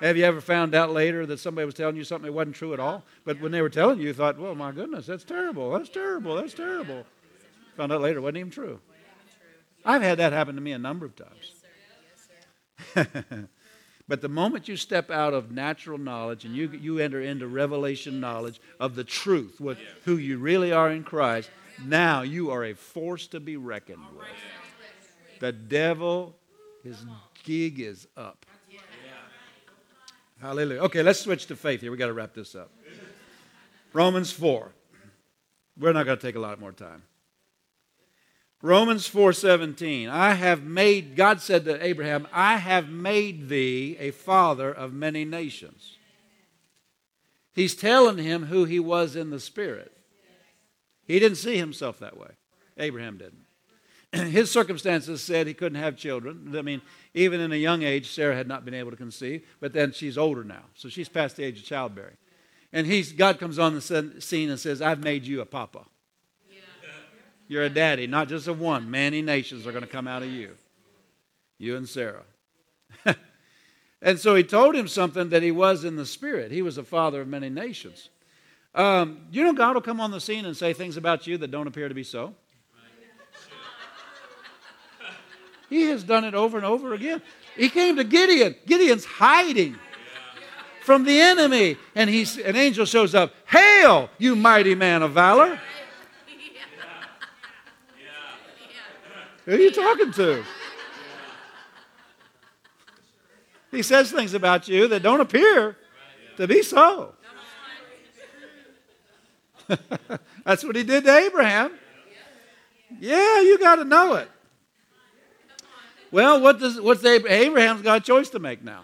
Have you ever found out later that somebody was telling you something that wasn't true at all? But when they were telling you, you thought, well, my goodness, that's terrible. That's terrible. That's terrible. Found out later it wasn't even true. I've had that happen to me a number of times. but the moment you step out of natural knowledge and you, you enter into revelation knowledge of the truth, what, who you really are in Christ, now you are a force to be reckoned with. The devil, his gig is up. Hallelujah. Okay, let's switch to faith here. we got to wrap this up. Romans 4. We're not going to take a lot more time. Romans 4:17 I have made God said to Abraham I have made thee a father of many nations. He's telling him who he was in the spirit. He didn't see himself that way. Abraham didn't. His circumstances said he couldn't have children. I mean, even in a young age, Sarah had not been able to conceive, but then she's older now. So she's past the age of childbearing. And he's, God comes on the scene and says, I've made you a papa. You're a daddy, not just of one. Many nations are going to come out of you. You and Sarah. and so he told him something that he was in the spirit. He was a father of many nations. Um, you know, God will come on the scene and say things about you that don't appear to be so. He has done it over and over again. He came to Gideon. Gideon's hiding from the enemy. And he's, an angel shows up. Hail, you mighty man of valor. Who are you talking to? He says things about you that don't appear to be so. That's what he did to Abraham. Yeah, you got to know it. Well, what does what's Abraham's got a choice to make now?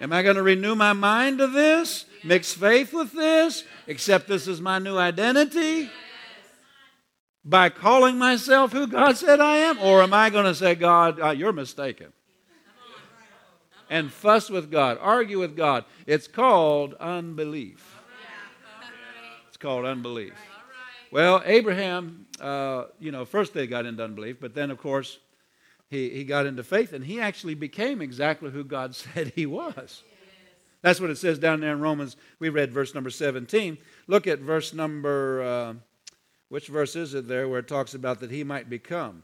Am I going to renew my mind to this? Mix faith with this? Accept this as my new identity? By calling myself who God said I am? Or am I going to say, God, uh, you're mistaken? And fuss with God, argue with God. It's called unbelief. It's called unbelief. Well, Abraham, uh, you know, first they got into unbelief, but then, of course, he, he got into faith and he actually became exactly who God said he was. That's what it says down there in Romans. We read verse number 17. Look at verse number. Uh, which verse is it there where it talks about that he might become?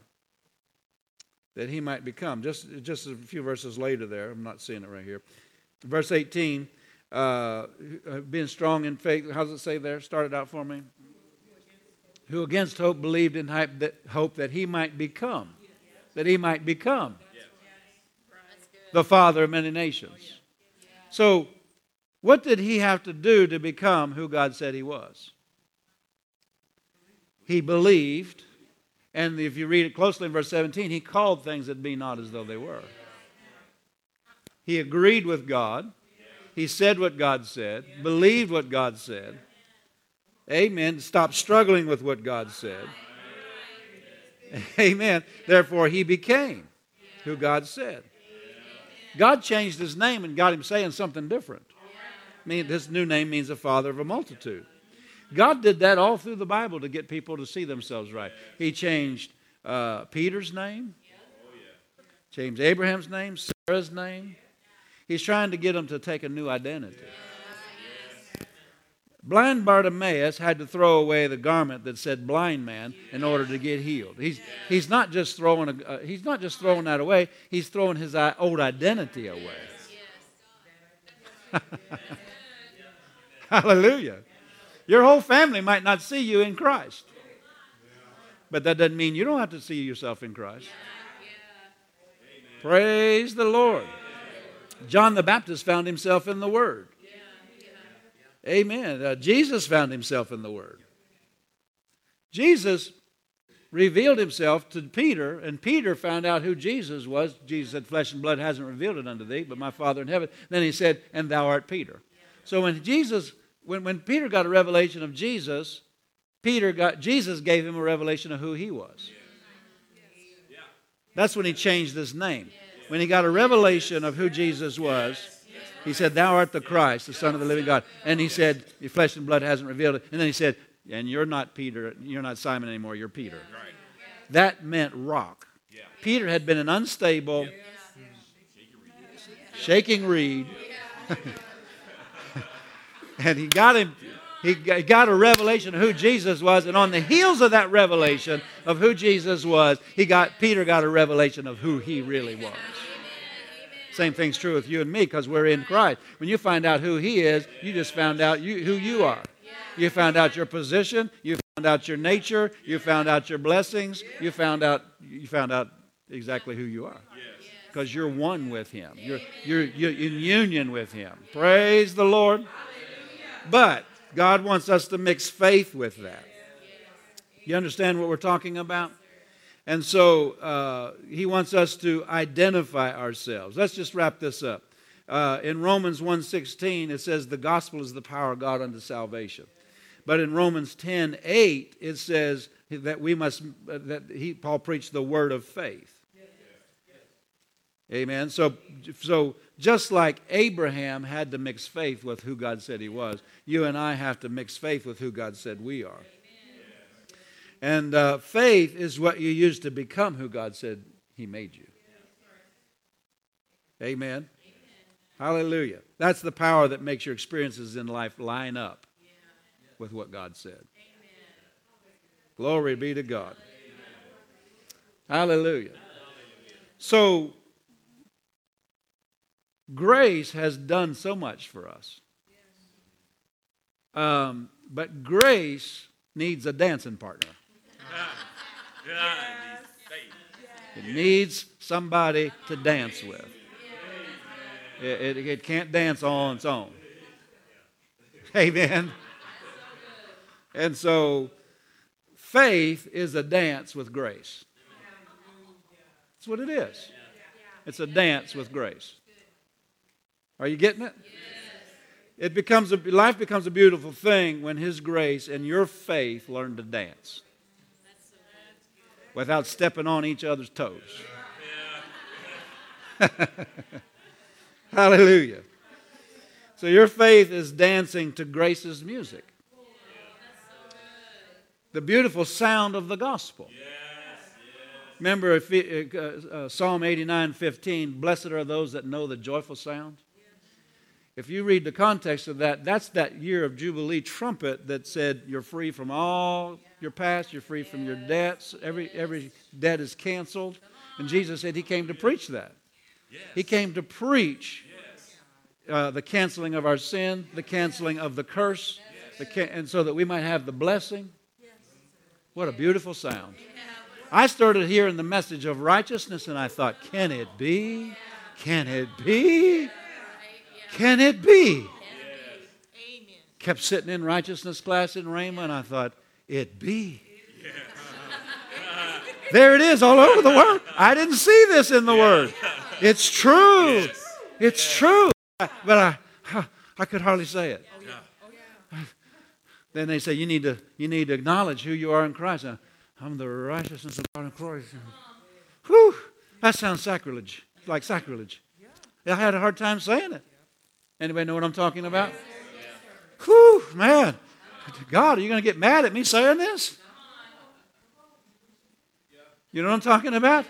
That he might become. Just, just a few verses later there. I'm not seeing it right here. Verse 18, uh, being strong in faith. How does it say there? Start it out for me. Who against hope believed in hope that he might become. That he might become the father of many nations. So, what did he have to do to become who God said he was? He believed. And if you read it closely in verse 17, he called things that be not as though they were. He agreed with God. He said what God said, believed what God said. Amen. Stop struggling with what God said. Amen. Therefore, he became who God said. God changed his name and got him saying something different. I mean, his new name means a father of a multitude. God did that all through the Bible to get people to see themselves right. He changed uh, Peter's name, changed Abraham's name, Sarah's name. He's trying to get them to take a new identity. Blind Bartimaeus had to throw away the garment that said blind man in order to get healed. He's, he's, not, just throwing a, uh, he's not just throwing that away, he's throwing his old identity away. Hallelujah. Your whole family might not see you in Christ. But that doesn't mean you don't have to see yourself in Christ. Praise the Lord. John the Baptist found himself in the Word. Amen. Uh, Jesus found himself in the Word. Jesus revealed himself to Peter, and Peter found out who Jesus was. Jesus said, Flesh and blood hasn't revealed it unto thee, but my Father in heaven. Then he said, And thou art Peter. So when Jesus, when, when Peter got a revelation of Jesus, Peter got Jesus gave him a revelation of who he was. That's when he changed his name. When he got a revelation of who Jesus was, he said, Thou art the Christ, the Son of the living God. And he said, Your flesh and blood hasn't revealed it. And then he said, And you're not Peter, you're not Simon anymore, you're Peter. That meant rock. Peter had been an unstable, shaking reed. and he got him he got a revelation of who Jesus was, and on the heels of that revelation of who Jesus was, he got Peter got a revelation of who he really was. Same thing's true with you and me because we're in Christ. When you find out who He is, you just found out you, who you are. You found out your position. You found out your nature. You found out your blessings. You found out you found out exactly who you are because you're one with Him. You're, you're, you're in union with Him. Praise the Lord. But God wants us to mix faith with that. You understand what we're talking about? And so uh, he wants us to identify ourselves. Let's just wrap this up. Uh, in Romans 1.16, it says the gospel is the power of God unto salvation. But in Romans 10.8, it says that we must, uh, that he, Paul preached the word of faith. Amen. So, so just like Abraham had to mix faith with who God said he was, you and I have to mix faith with who God said we are. And uh, faith is what you use to become who God said He made you. Amen. Hallelujah. That's the power that makes your experiences in life line up with what God said. Glory be to God. Hallelujah. So, grace has done so much for us. Um, but grace needs a dancing partner. It needs somebody to dance with. It, it, it, can't dance all on its own. Amen. And so faith is a dance with grace. That's what it is. It's a dance with grace. Are you getting it? It becomes a, life becomes a beautiful thing when His grace and your faith learn to dance without stepping on each other's toes. Hallelujah. So your faith is dancing to grace's music. The beautiful sound of the gospel. Remember uh, uh, Psalm 89 15, blessed are those that know the joyful sound. If you read the context of that, that's that year of Jubilee trumpet that said, You're free from all your past, you're free from your debts, every, every debt is canceled. And Jesus said He came to preach that. He came to preach uh, the canceling of our sin, the canceling of the curse, the can- and so that we might have the blessing. What a beautiful sound. I started hearing the message of righteousness and I thought, Can it be? Can it be? Can it be? Kept sitting in righteousness class in Rhema, and I thought, it be. There it is all over the Word. I didn't see this in the Word. It's true. It's true. But I, I could hardly say it. Then they say, you need to, you need to acknowledge who you are in Christ. I'm the righteousness of God in Christ. Uh-huh. Whew, that sounds sacrilege, like sacrilege. I had a hard time saying it. Anybody know what I'm talking about? Whew, man. God, are you going to get mad at me saying this? You know what I'm talking about?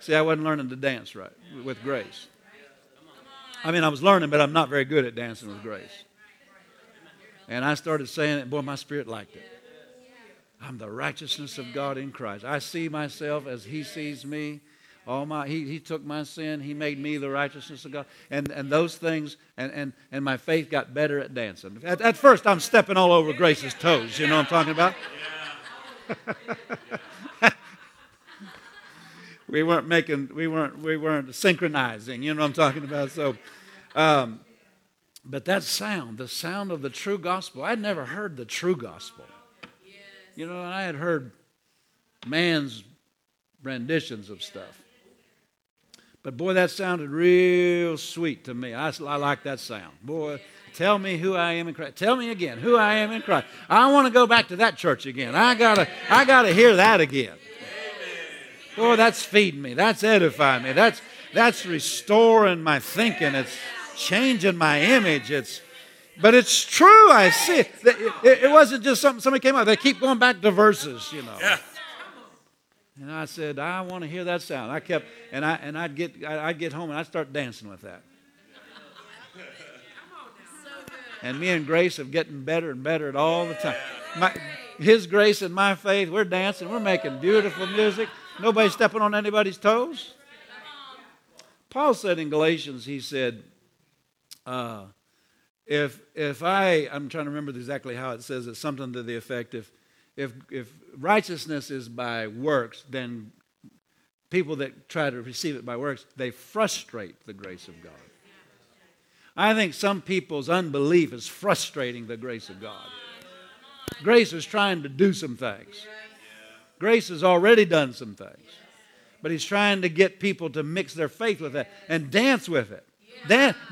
See, I wasn't learning to dance right with grace. I mean, I was learning, but I'm not very good at dancing with grace. And I started saying it, boy, my spirit liked it. I'm the righteousness of God in Christ. I see myself as He sees me. All my, he, he took my sin. He made me the righteousness of God. And, and those things, and, and, and my faith got better at dancing. At, at first, I'm stepping all over Grace's toes. You know what I'm talking about? we weren't making, we weren't, we weren't synchronizing. You know what I'm talking about? So, um, But that sound, the sound of the true gospel, I'd never heard the true gospel. You know, I had heard man's renditions of stuff. But boy, that sounded real sweet to me. I, I like that sound. Boy, tell me who I am in Christ. Tell me again who I am in Christ. I want to go back to that church again. I gotta, I gotta hear that again. Boy, that's feeding me. That's edifying me. That's that's restoring my thinking. It's changing my image. It's but it's true. I see it. It, it wasn't just something somebody came up. They keep going back to verses, you know. Yeah. And I said, I want to hear that sound. I kept, and I and I'd get I'd get home and I'd start dancing with that. And me and Grace have getting better and better at all the time. My, his grace and my faith, we're dancing, we're making beautiful music. Nobody stepping on anybody's toes. Paul said in Galatians, he said, uh, if if I I'm trying to remember exactly how it says it, something to the effect if if if righteousness is by works, then people that try to receive it by works, they frustrate the grace of God. I think some people's unbelief is frustrating the grace of God. Grace is trying to do some things. Grace has already done some things. But he's trying to get people to mix their faith with it and dance with it.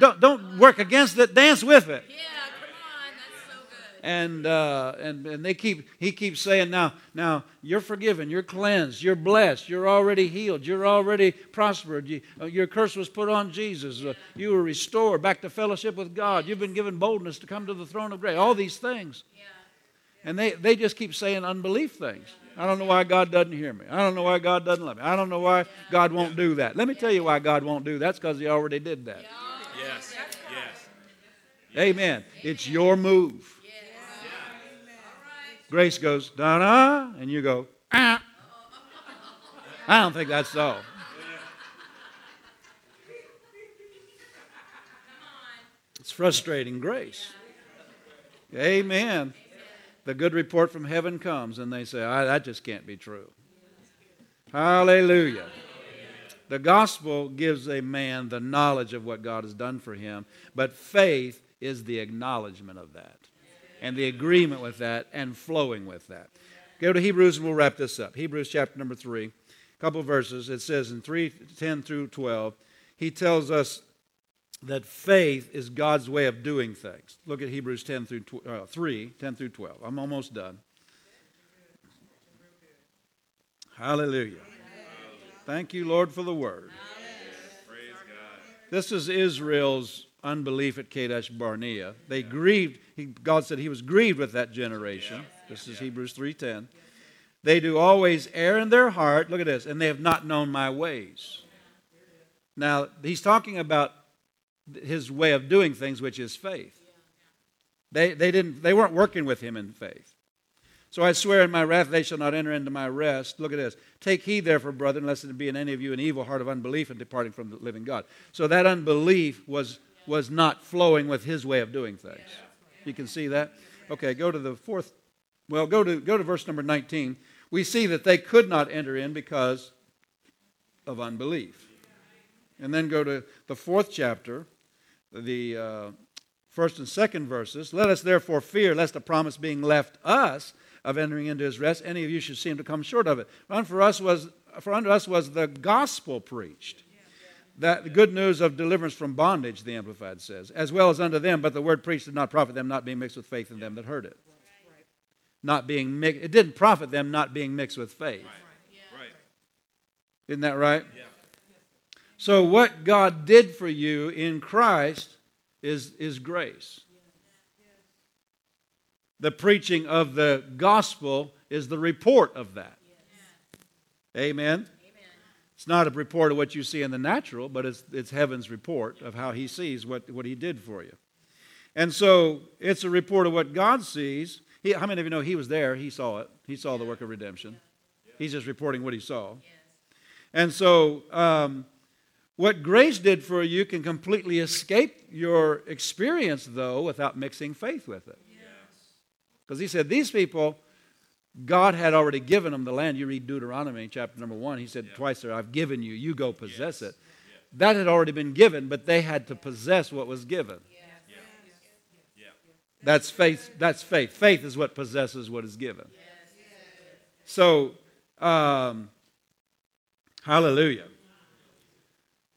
Don't, don't work against it, dance with it. Yeah, come on, that's so good. And, uh, and, and they keep, he keeps saying, now, now, you're forgiven, you're cleansed, you're blessed, you're already healed, you're already prospered, you, uh, your curse was put on Jesus, uh, you were restored back to fellowship with God, you've been given boldness to come to the throne of grace, all these things. Yeah. And they, they just keep saying unbelief things. I don't know why God doesn't hear me. I don't know why God doesn't love me. I don't know why God won't do that. Let me tell you why God won't do that. That's because He already did that. Yes. Yes. Amen. It's your move. Grace goes, da da, and you go, ah. I don't think that's so. It's frustrating grace. Amen. The good report from heaven comes, and they say, "Ah, that just can't be true. Hallelujah. The gospel gives a man the knowledge of what God has done for him, but faith is the acknowledgement of that and the agreement with that and flowing with that. Go to Hebrews and we'll wrap this up. Hebrews chapter number 3, a couple of verses. It says in 3 10 through 12, he tells us that faith is God's way of doing things. Look at Hebrews 10 through tw- uh, 3, 10 through 12. I'm almost done. Hallelujah. Thank you, Lord, for the word. Praise God. This is Israel's unbelief at Kadesh Barnea. They grieved. He, God said He was grieved with that generation. This is Hebrews three ten. They do always err in their heart. Look at this, and they have not known my ways. Now he's talking about his way of doing things, which is faith. They, they didn't. They weren't working with him in faith. So I swear in my wrath they shall not enter into my rest. Look at this. Take heed, therefore, brethren, lest it be in any of you an evil heart of unbelief and departing from the living God. So that unbelief was, was not flowing with his way of doing things. You can see that? Okay, go to the fourth. Well, go to, go to verse number 19. We see that they could not enter in because of unbelief. And then go to the fourth chapter, the uh, first and second verses. Let us therefore fear, lest the promise being left us of entering into his rest, any of you should seem to come short of it. For us was, for unto us was the gospel preached. That the good news of deliverance from bondage, the Amplified says, as well as unto them, but the word preached did not profit them, not being mixed with faith in them that heard it. Not being mixed, it didn't profit them not being mixed with faith. Right. Isn't that right? Yeah. So, what God did for you in Christ is, is grace. The preaching of the gospel is the report of that. Amen. It's not a report of what you see in the natural, but it's, it's heaven's report of how he sees what, what he did for you. And so it's a report of what God sees. He, how many of you know he was there? He saw it. He saw the work of redemption. He's just reporting what he saw. And so, um, what grace did for you can completely escape your experience, though, without mixing faith with it. Because he said, These people, God had already given them the land. You read Deuteronomy chapter number one. He said twice there, I've given you, you go possess it. That had already been given, but they had to possess what was given. That's faith. That's faith. Faith is what possesses what is given. So, um, hallelujah.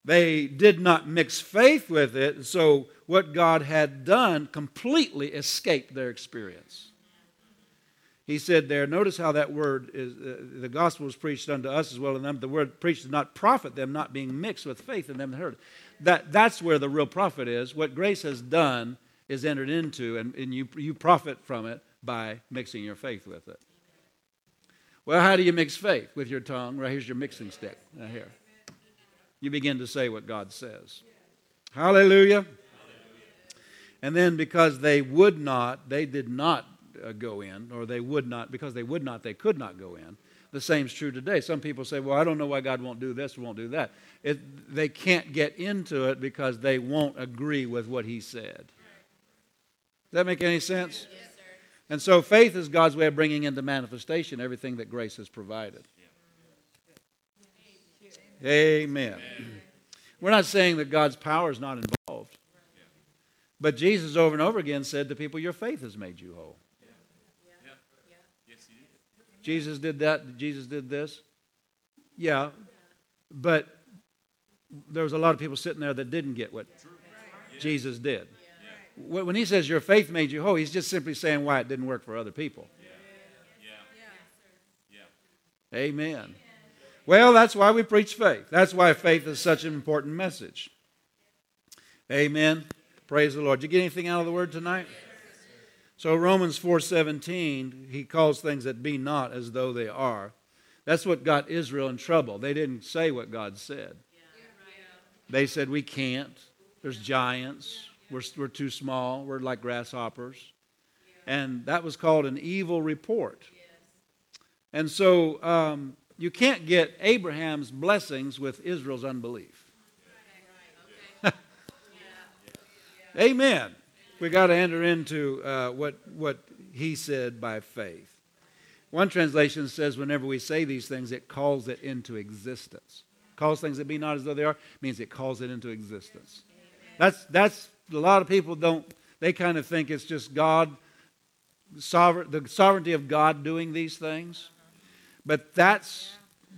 They did not mix faith with it, so what God had done completely escaped their experience. He said there, notice how that word is, uh, the gospel was preached unto us as well as them. The word preached did not profit them, not being mixed with faith in them that heard. That, that's where the real profit is. What grace has done is entered into, and, and you, you profit from it by mixing your faith with it. Well, how do you mix faith? With your tongue. Right here's your mixing stick. Right here you begin to say what God says. Hallelujah. And then because they would not, they did not uh, go in, or they would not, because they would not, they could not go in. The same is true today. Some people say, well, I don't know why God won't do this won't do that. It, they can't get into it because they won't agree with what He said. Does that make any sense? Yes, and so faith is God's way of bringing into manifestation everything that grace has provided. Amen. We're not saying that God's power is not involved. But Jesus over and over again said to people, Your faith has made you whole. Jesus did that. Jesus did this. Yeah. But there was a lot of people sitting there that didn't get what Jesus did. When he says your faith made you whole, he's just simply saying why it didn't work for other people. Amen. Well, that's why we preach faith. That's why faith is such an important message. Amen. Praise the Lord. Did you get anything out of the word tonight? So Romans 4:17, he calls things that be not as though they are. That's what got Israel in trouble. They didn't say what God said. They said we can't. There's giants. We're, we're too small. We're like grasshoppers. And that was called an evil report. And so um, you can't get Abraham's blessings with Israel's unbelief. Amen. We got to enter into uh, what, what he said by faith. One translation says, whenever we say these things, it calls it into existence. Calls things that be not as though they are, means it calls it into existence. That's, that's a lot of people don't, they kind of think it's just God, sovereign, the sovereignty of God doing these things. But that's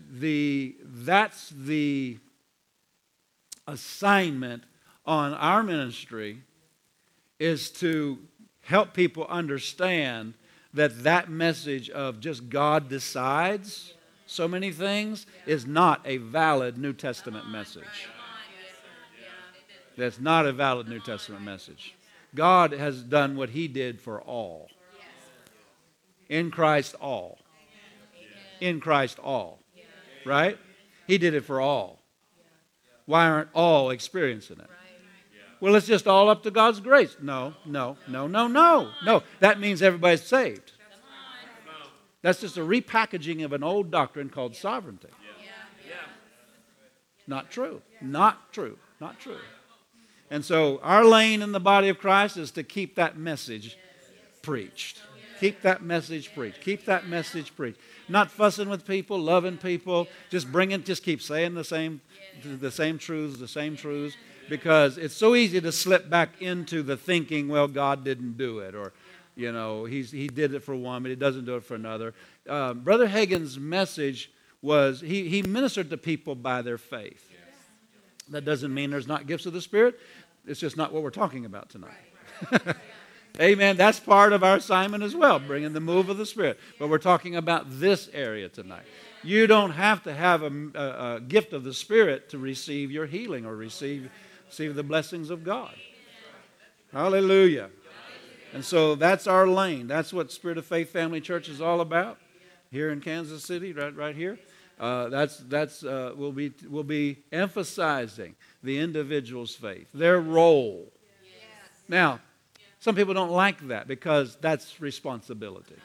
the, that's the assignment on our ministry is to help people understand that that message of just God decides so many things is not a valid New Testament message. That's not a valid New Testament message. God has done what he did for all. In Christ, all in Christ all. Right? He did it for all. Why aren't all experiencing it? Well, it's just all up to God's grace. No, no, no, no, no. No, that means everybody's saved. That's just a repackaging of an old doctrine called sovereignty. Not true. Not true. Not true. And so our lane in the body of Christ is to keep that message preached. Keep that message preached. Keep that message preached not fussing with people, loving people, just bringing, just keep saying the same, the same truths, the same truths, because it's so easy to slip back into the thinking, well, God didn't do it, or, you know, he's, he did it for one, but he doesn't do it for another. Uh, Brother Hagin's message was he, he ministered to people by their faith. That doesn't mean there's not gifts of the Spirit. It's just not what we're talking about tonight. Amen. That's part of our assignment as well, bringing the move of the Spirit. But we're talking about this area tonight. You don't have to have a, a, a gift of the Spirit to receive your healing or receive, receive the blessings of God. Hallelujah. And so that's our lane. That's what Spirit of Faith Family Church is all about here in Kansas City, right, right here. Uh, that's that's uh, we'll be we'll be emphasizing the individual's faith, their role. Now, some people don't like that because that's responsibility.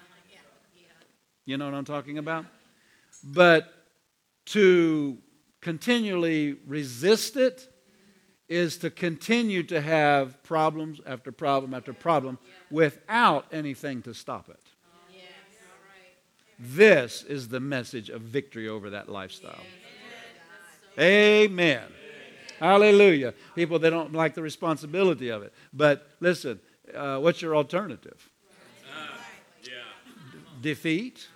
You know what I'm talking about? But to continually resist it is to continue to have problems after problem after problem without anything to stop it. This is the message of victory over that lifestyle. Amen. Hallelujah. People, they don't like the responsibility of it. But listen, uh, what's your alternative? Yeah. Defeat?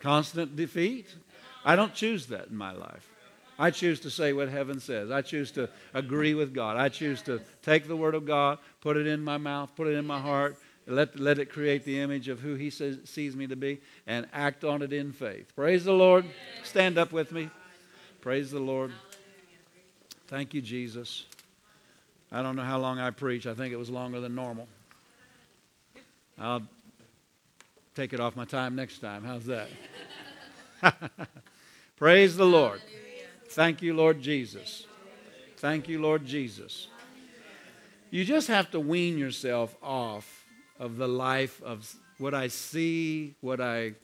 Constant defeat? I don't choose that in my life. I choose to say what heaven says. I choose to agree with God. I choose to take the Word of God, put it in my mouth, put it in my heart, let, let it create the image of who He says, sees me to be, and act on it in faith. Praise the Lord. Stand up with me. Praise the Lord. Thank you, Jesus. I don't know how long I preached. I think it was longer than normal. I'll take it off my time next time. How's that? Praise the Lord. Thank you, Lord Jesus. Thank you, Lord Jesus. You just have to wean yourself off of the life of what I see, what I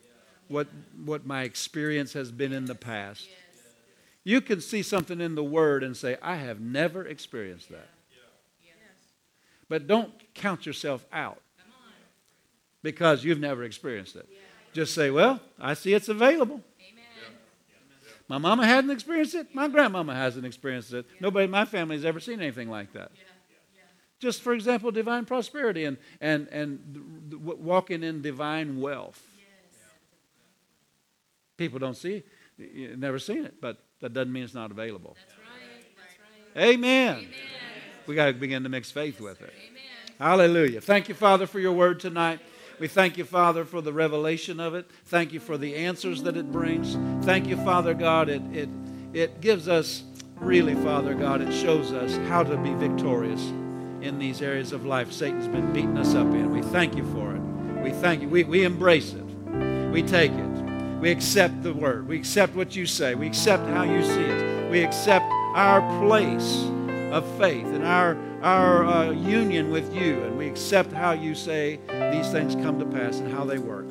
what what my experience has been in the past. You can see something in the word and say, I have never experienced that. But don't count yourself out because you've never experienced it. Just say, Well, I see it's available. My mama hadn't experienced it. My grandmama hasn't experienced it. Nobody in my family has ever seen anything like that. Just for example, divine prosperity and, and, and walking in divine wealth. People don't see never seen it, but that doesn't mean it's not available. That's right. That's right. Amen. Amen. We got to begin to mix faith with it. Amen. Hallelujah. Thank you, Father, for your word tonight. We thank you, Father, for the revelation of it. Thank you for the answers that it brings. Thank you, Father God. It, it, it gives us, really, Father God, it shows us how to be victorious in these areas of life Satan's been beating us up in. We thank you for it. We thank you. We, we embrace it. We take it. We accept the word. We accept what you say. We accept how you see it. We accept our place of faith and our, our uh, union with you. And we accept how you say these things come to pass and how they work.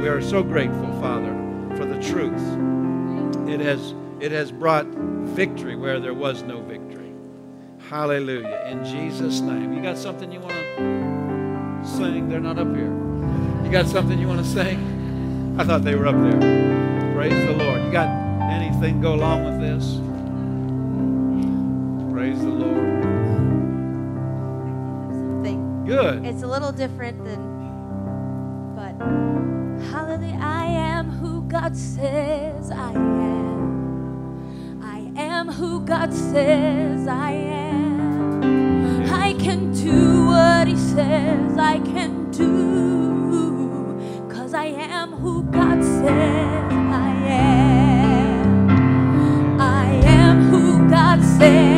We are so grateful, Father, for the truth. It has, it has brought victory where there was no victory. Hallelujah. In Jesus' name. You got something you want to sing? They're not up here. You got something you want to sing? I thought they were up there. Praise the Lord. You got anything go along with this? Good. It's a little different than, but hallelujah, I am who God says I am. I am who God says I am. I can do what He says I can do, cause I am who God says I am. I am who God says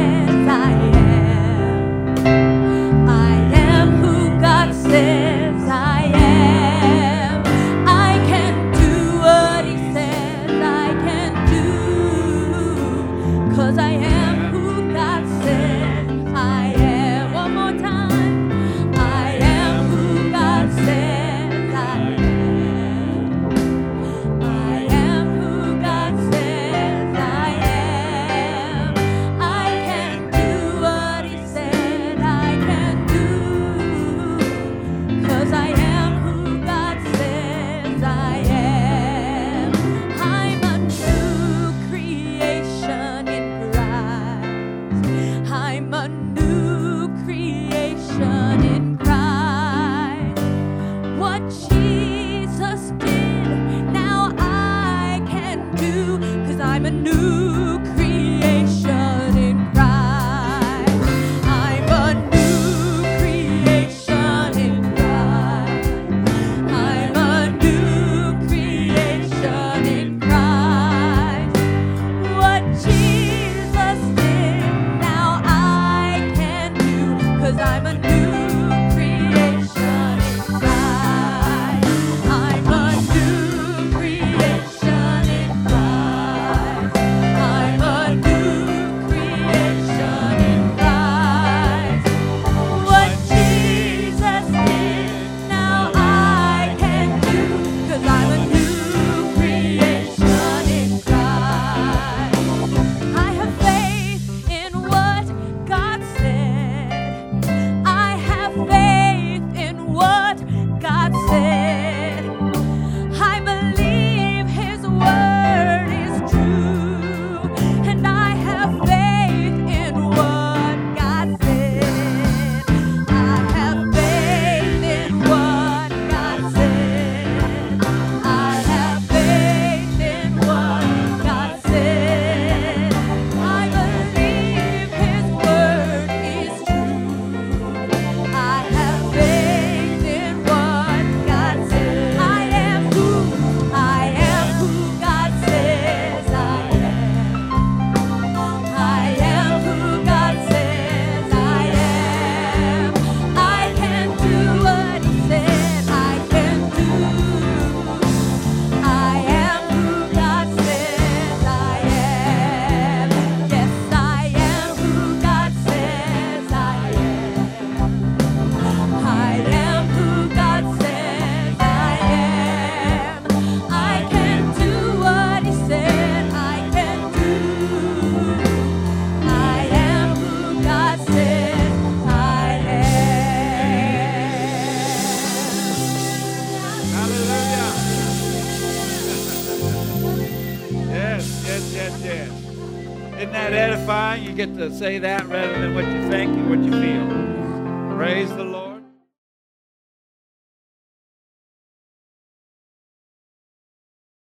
new say that rather than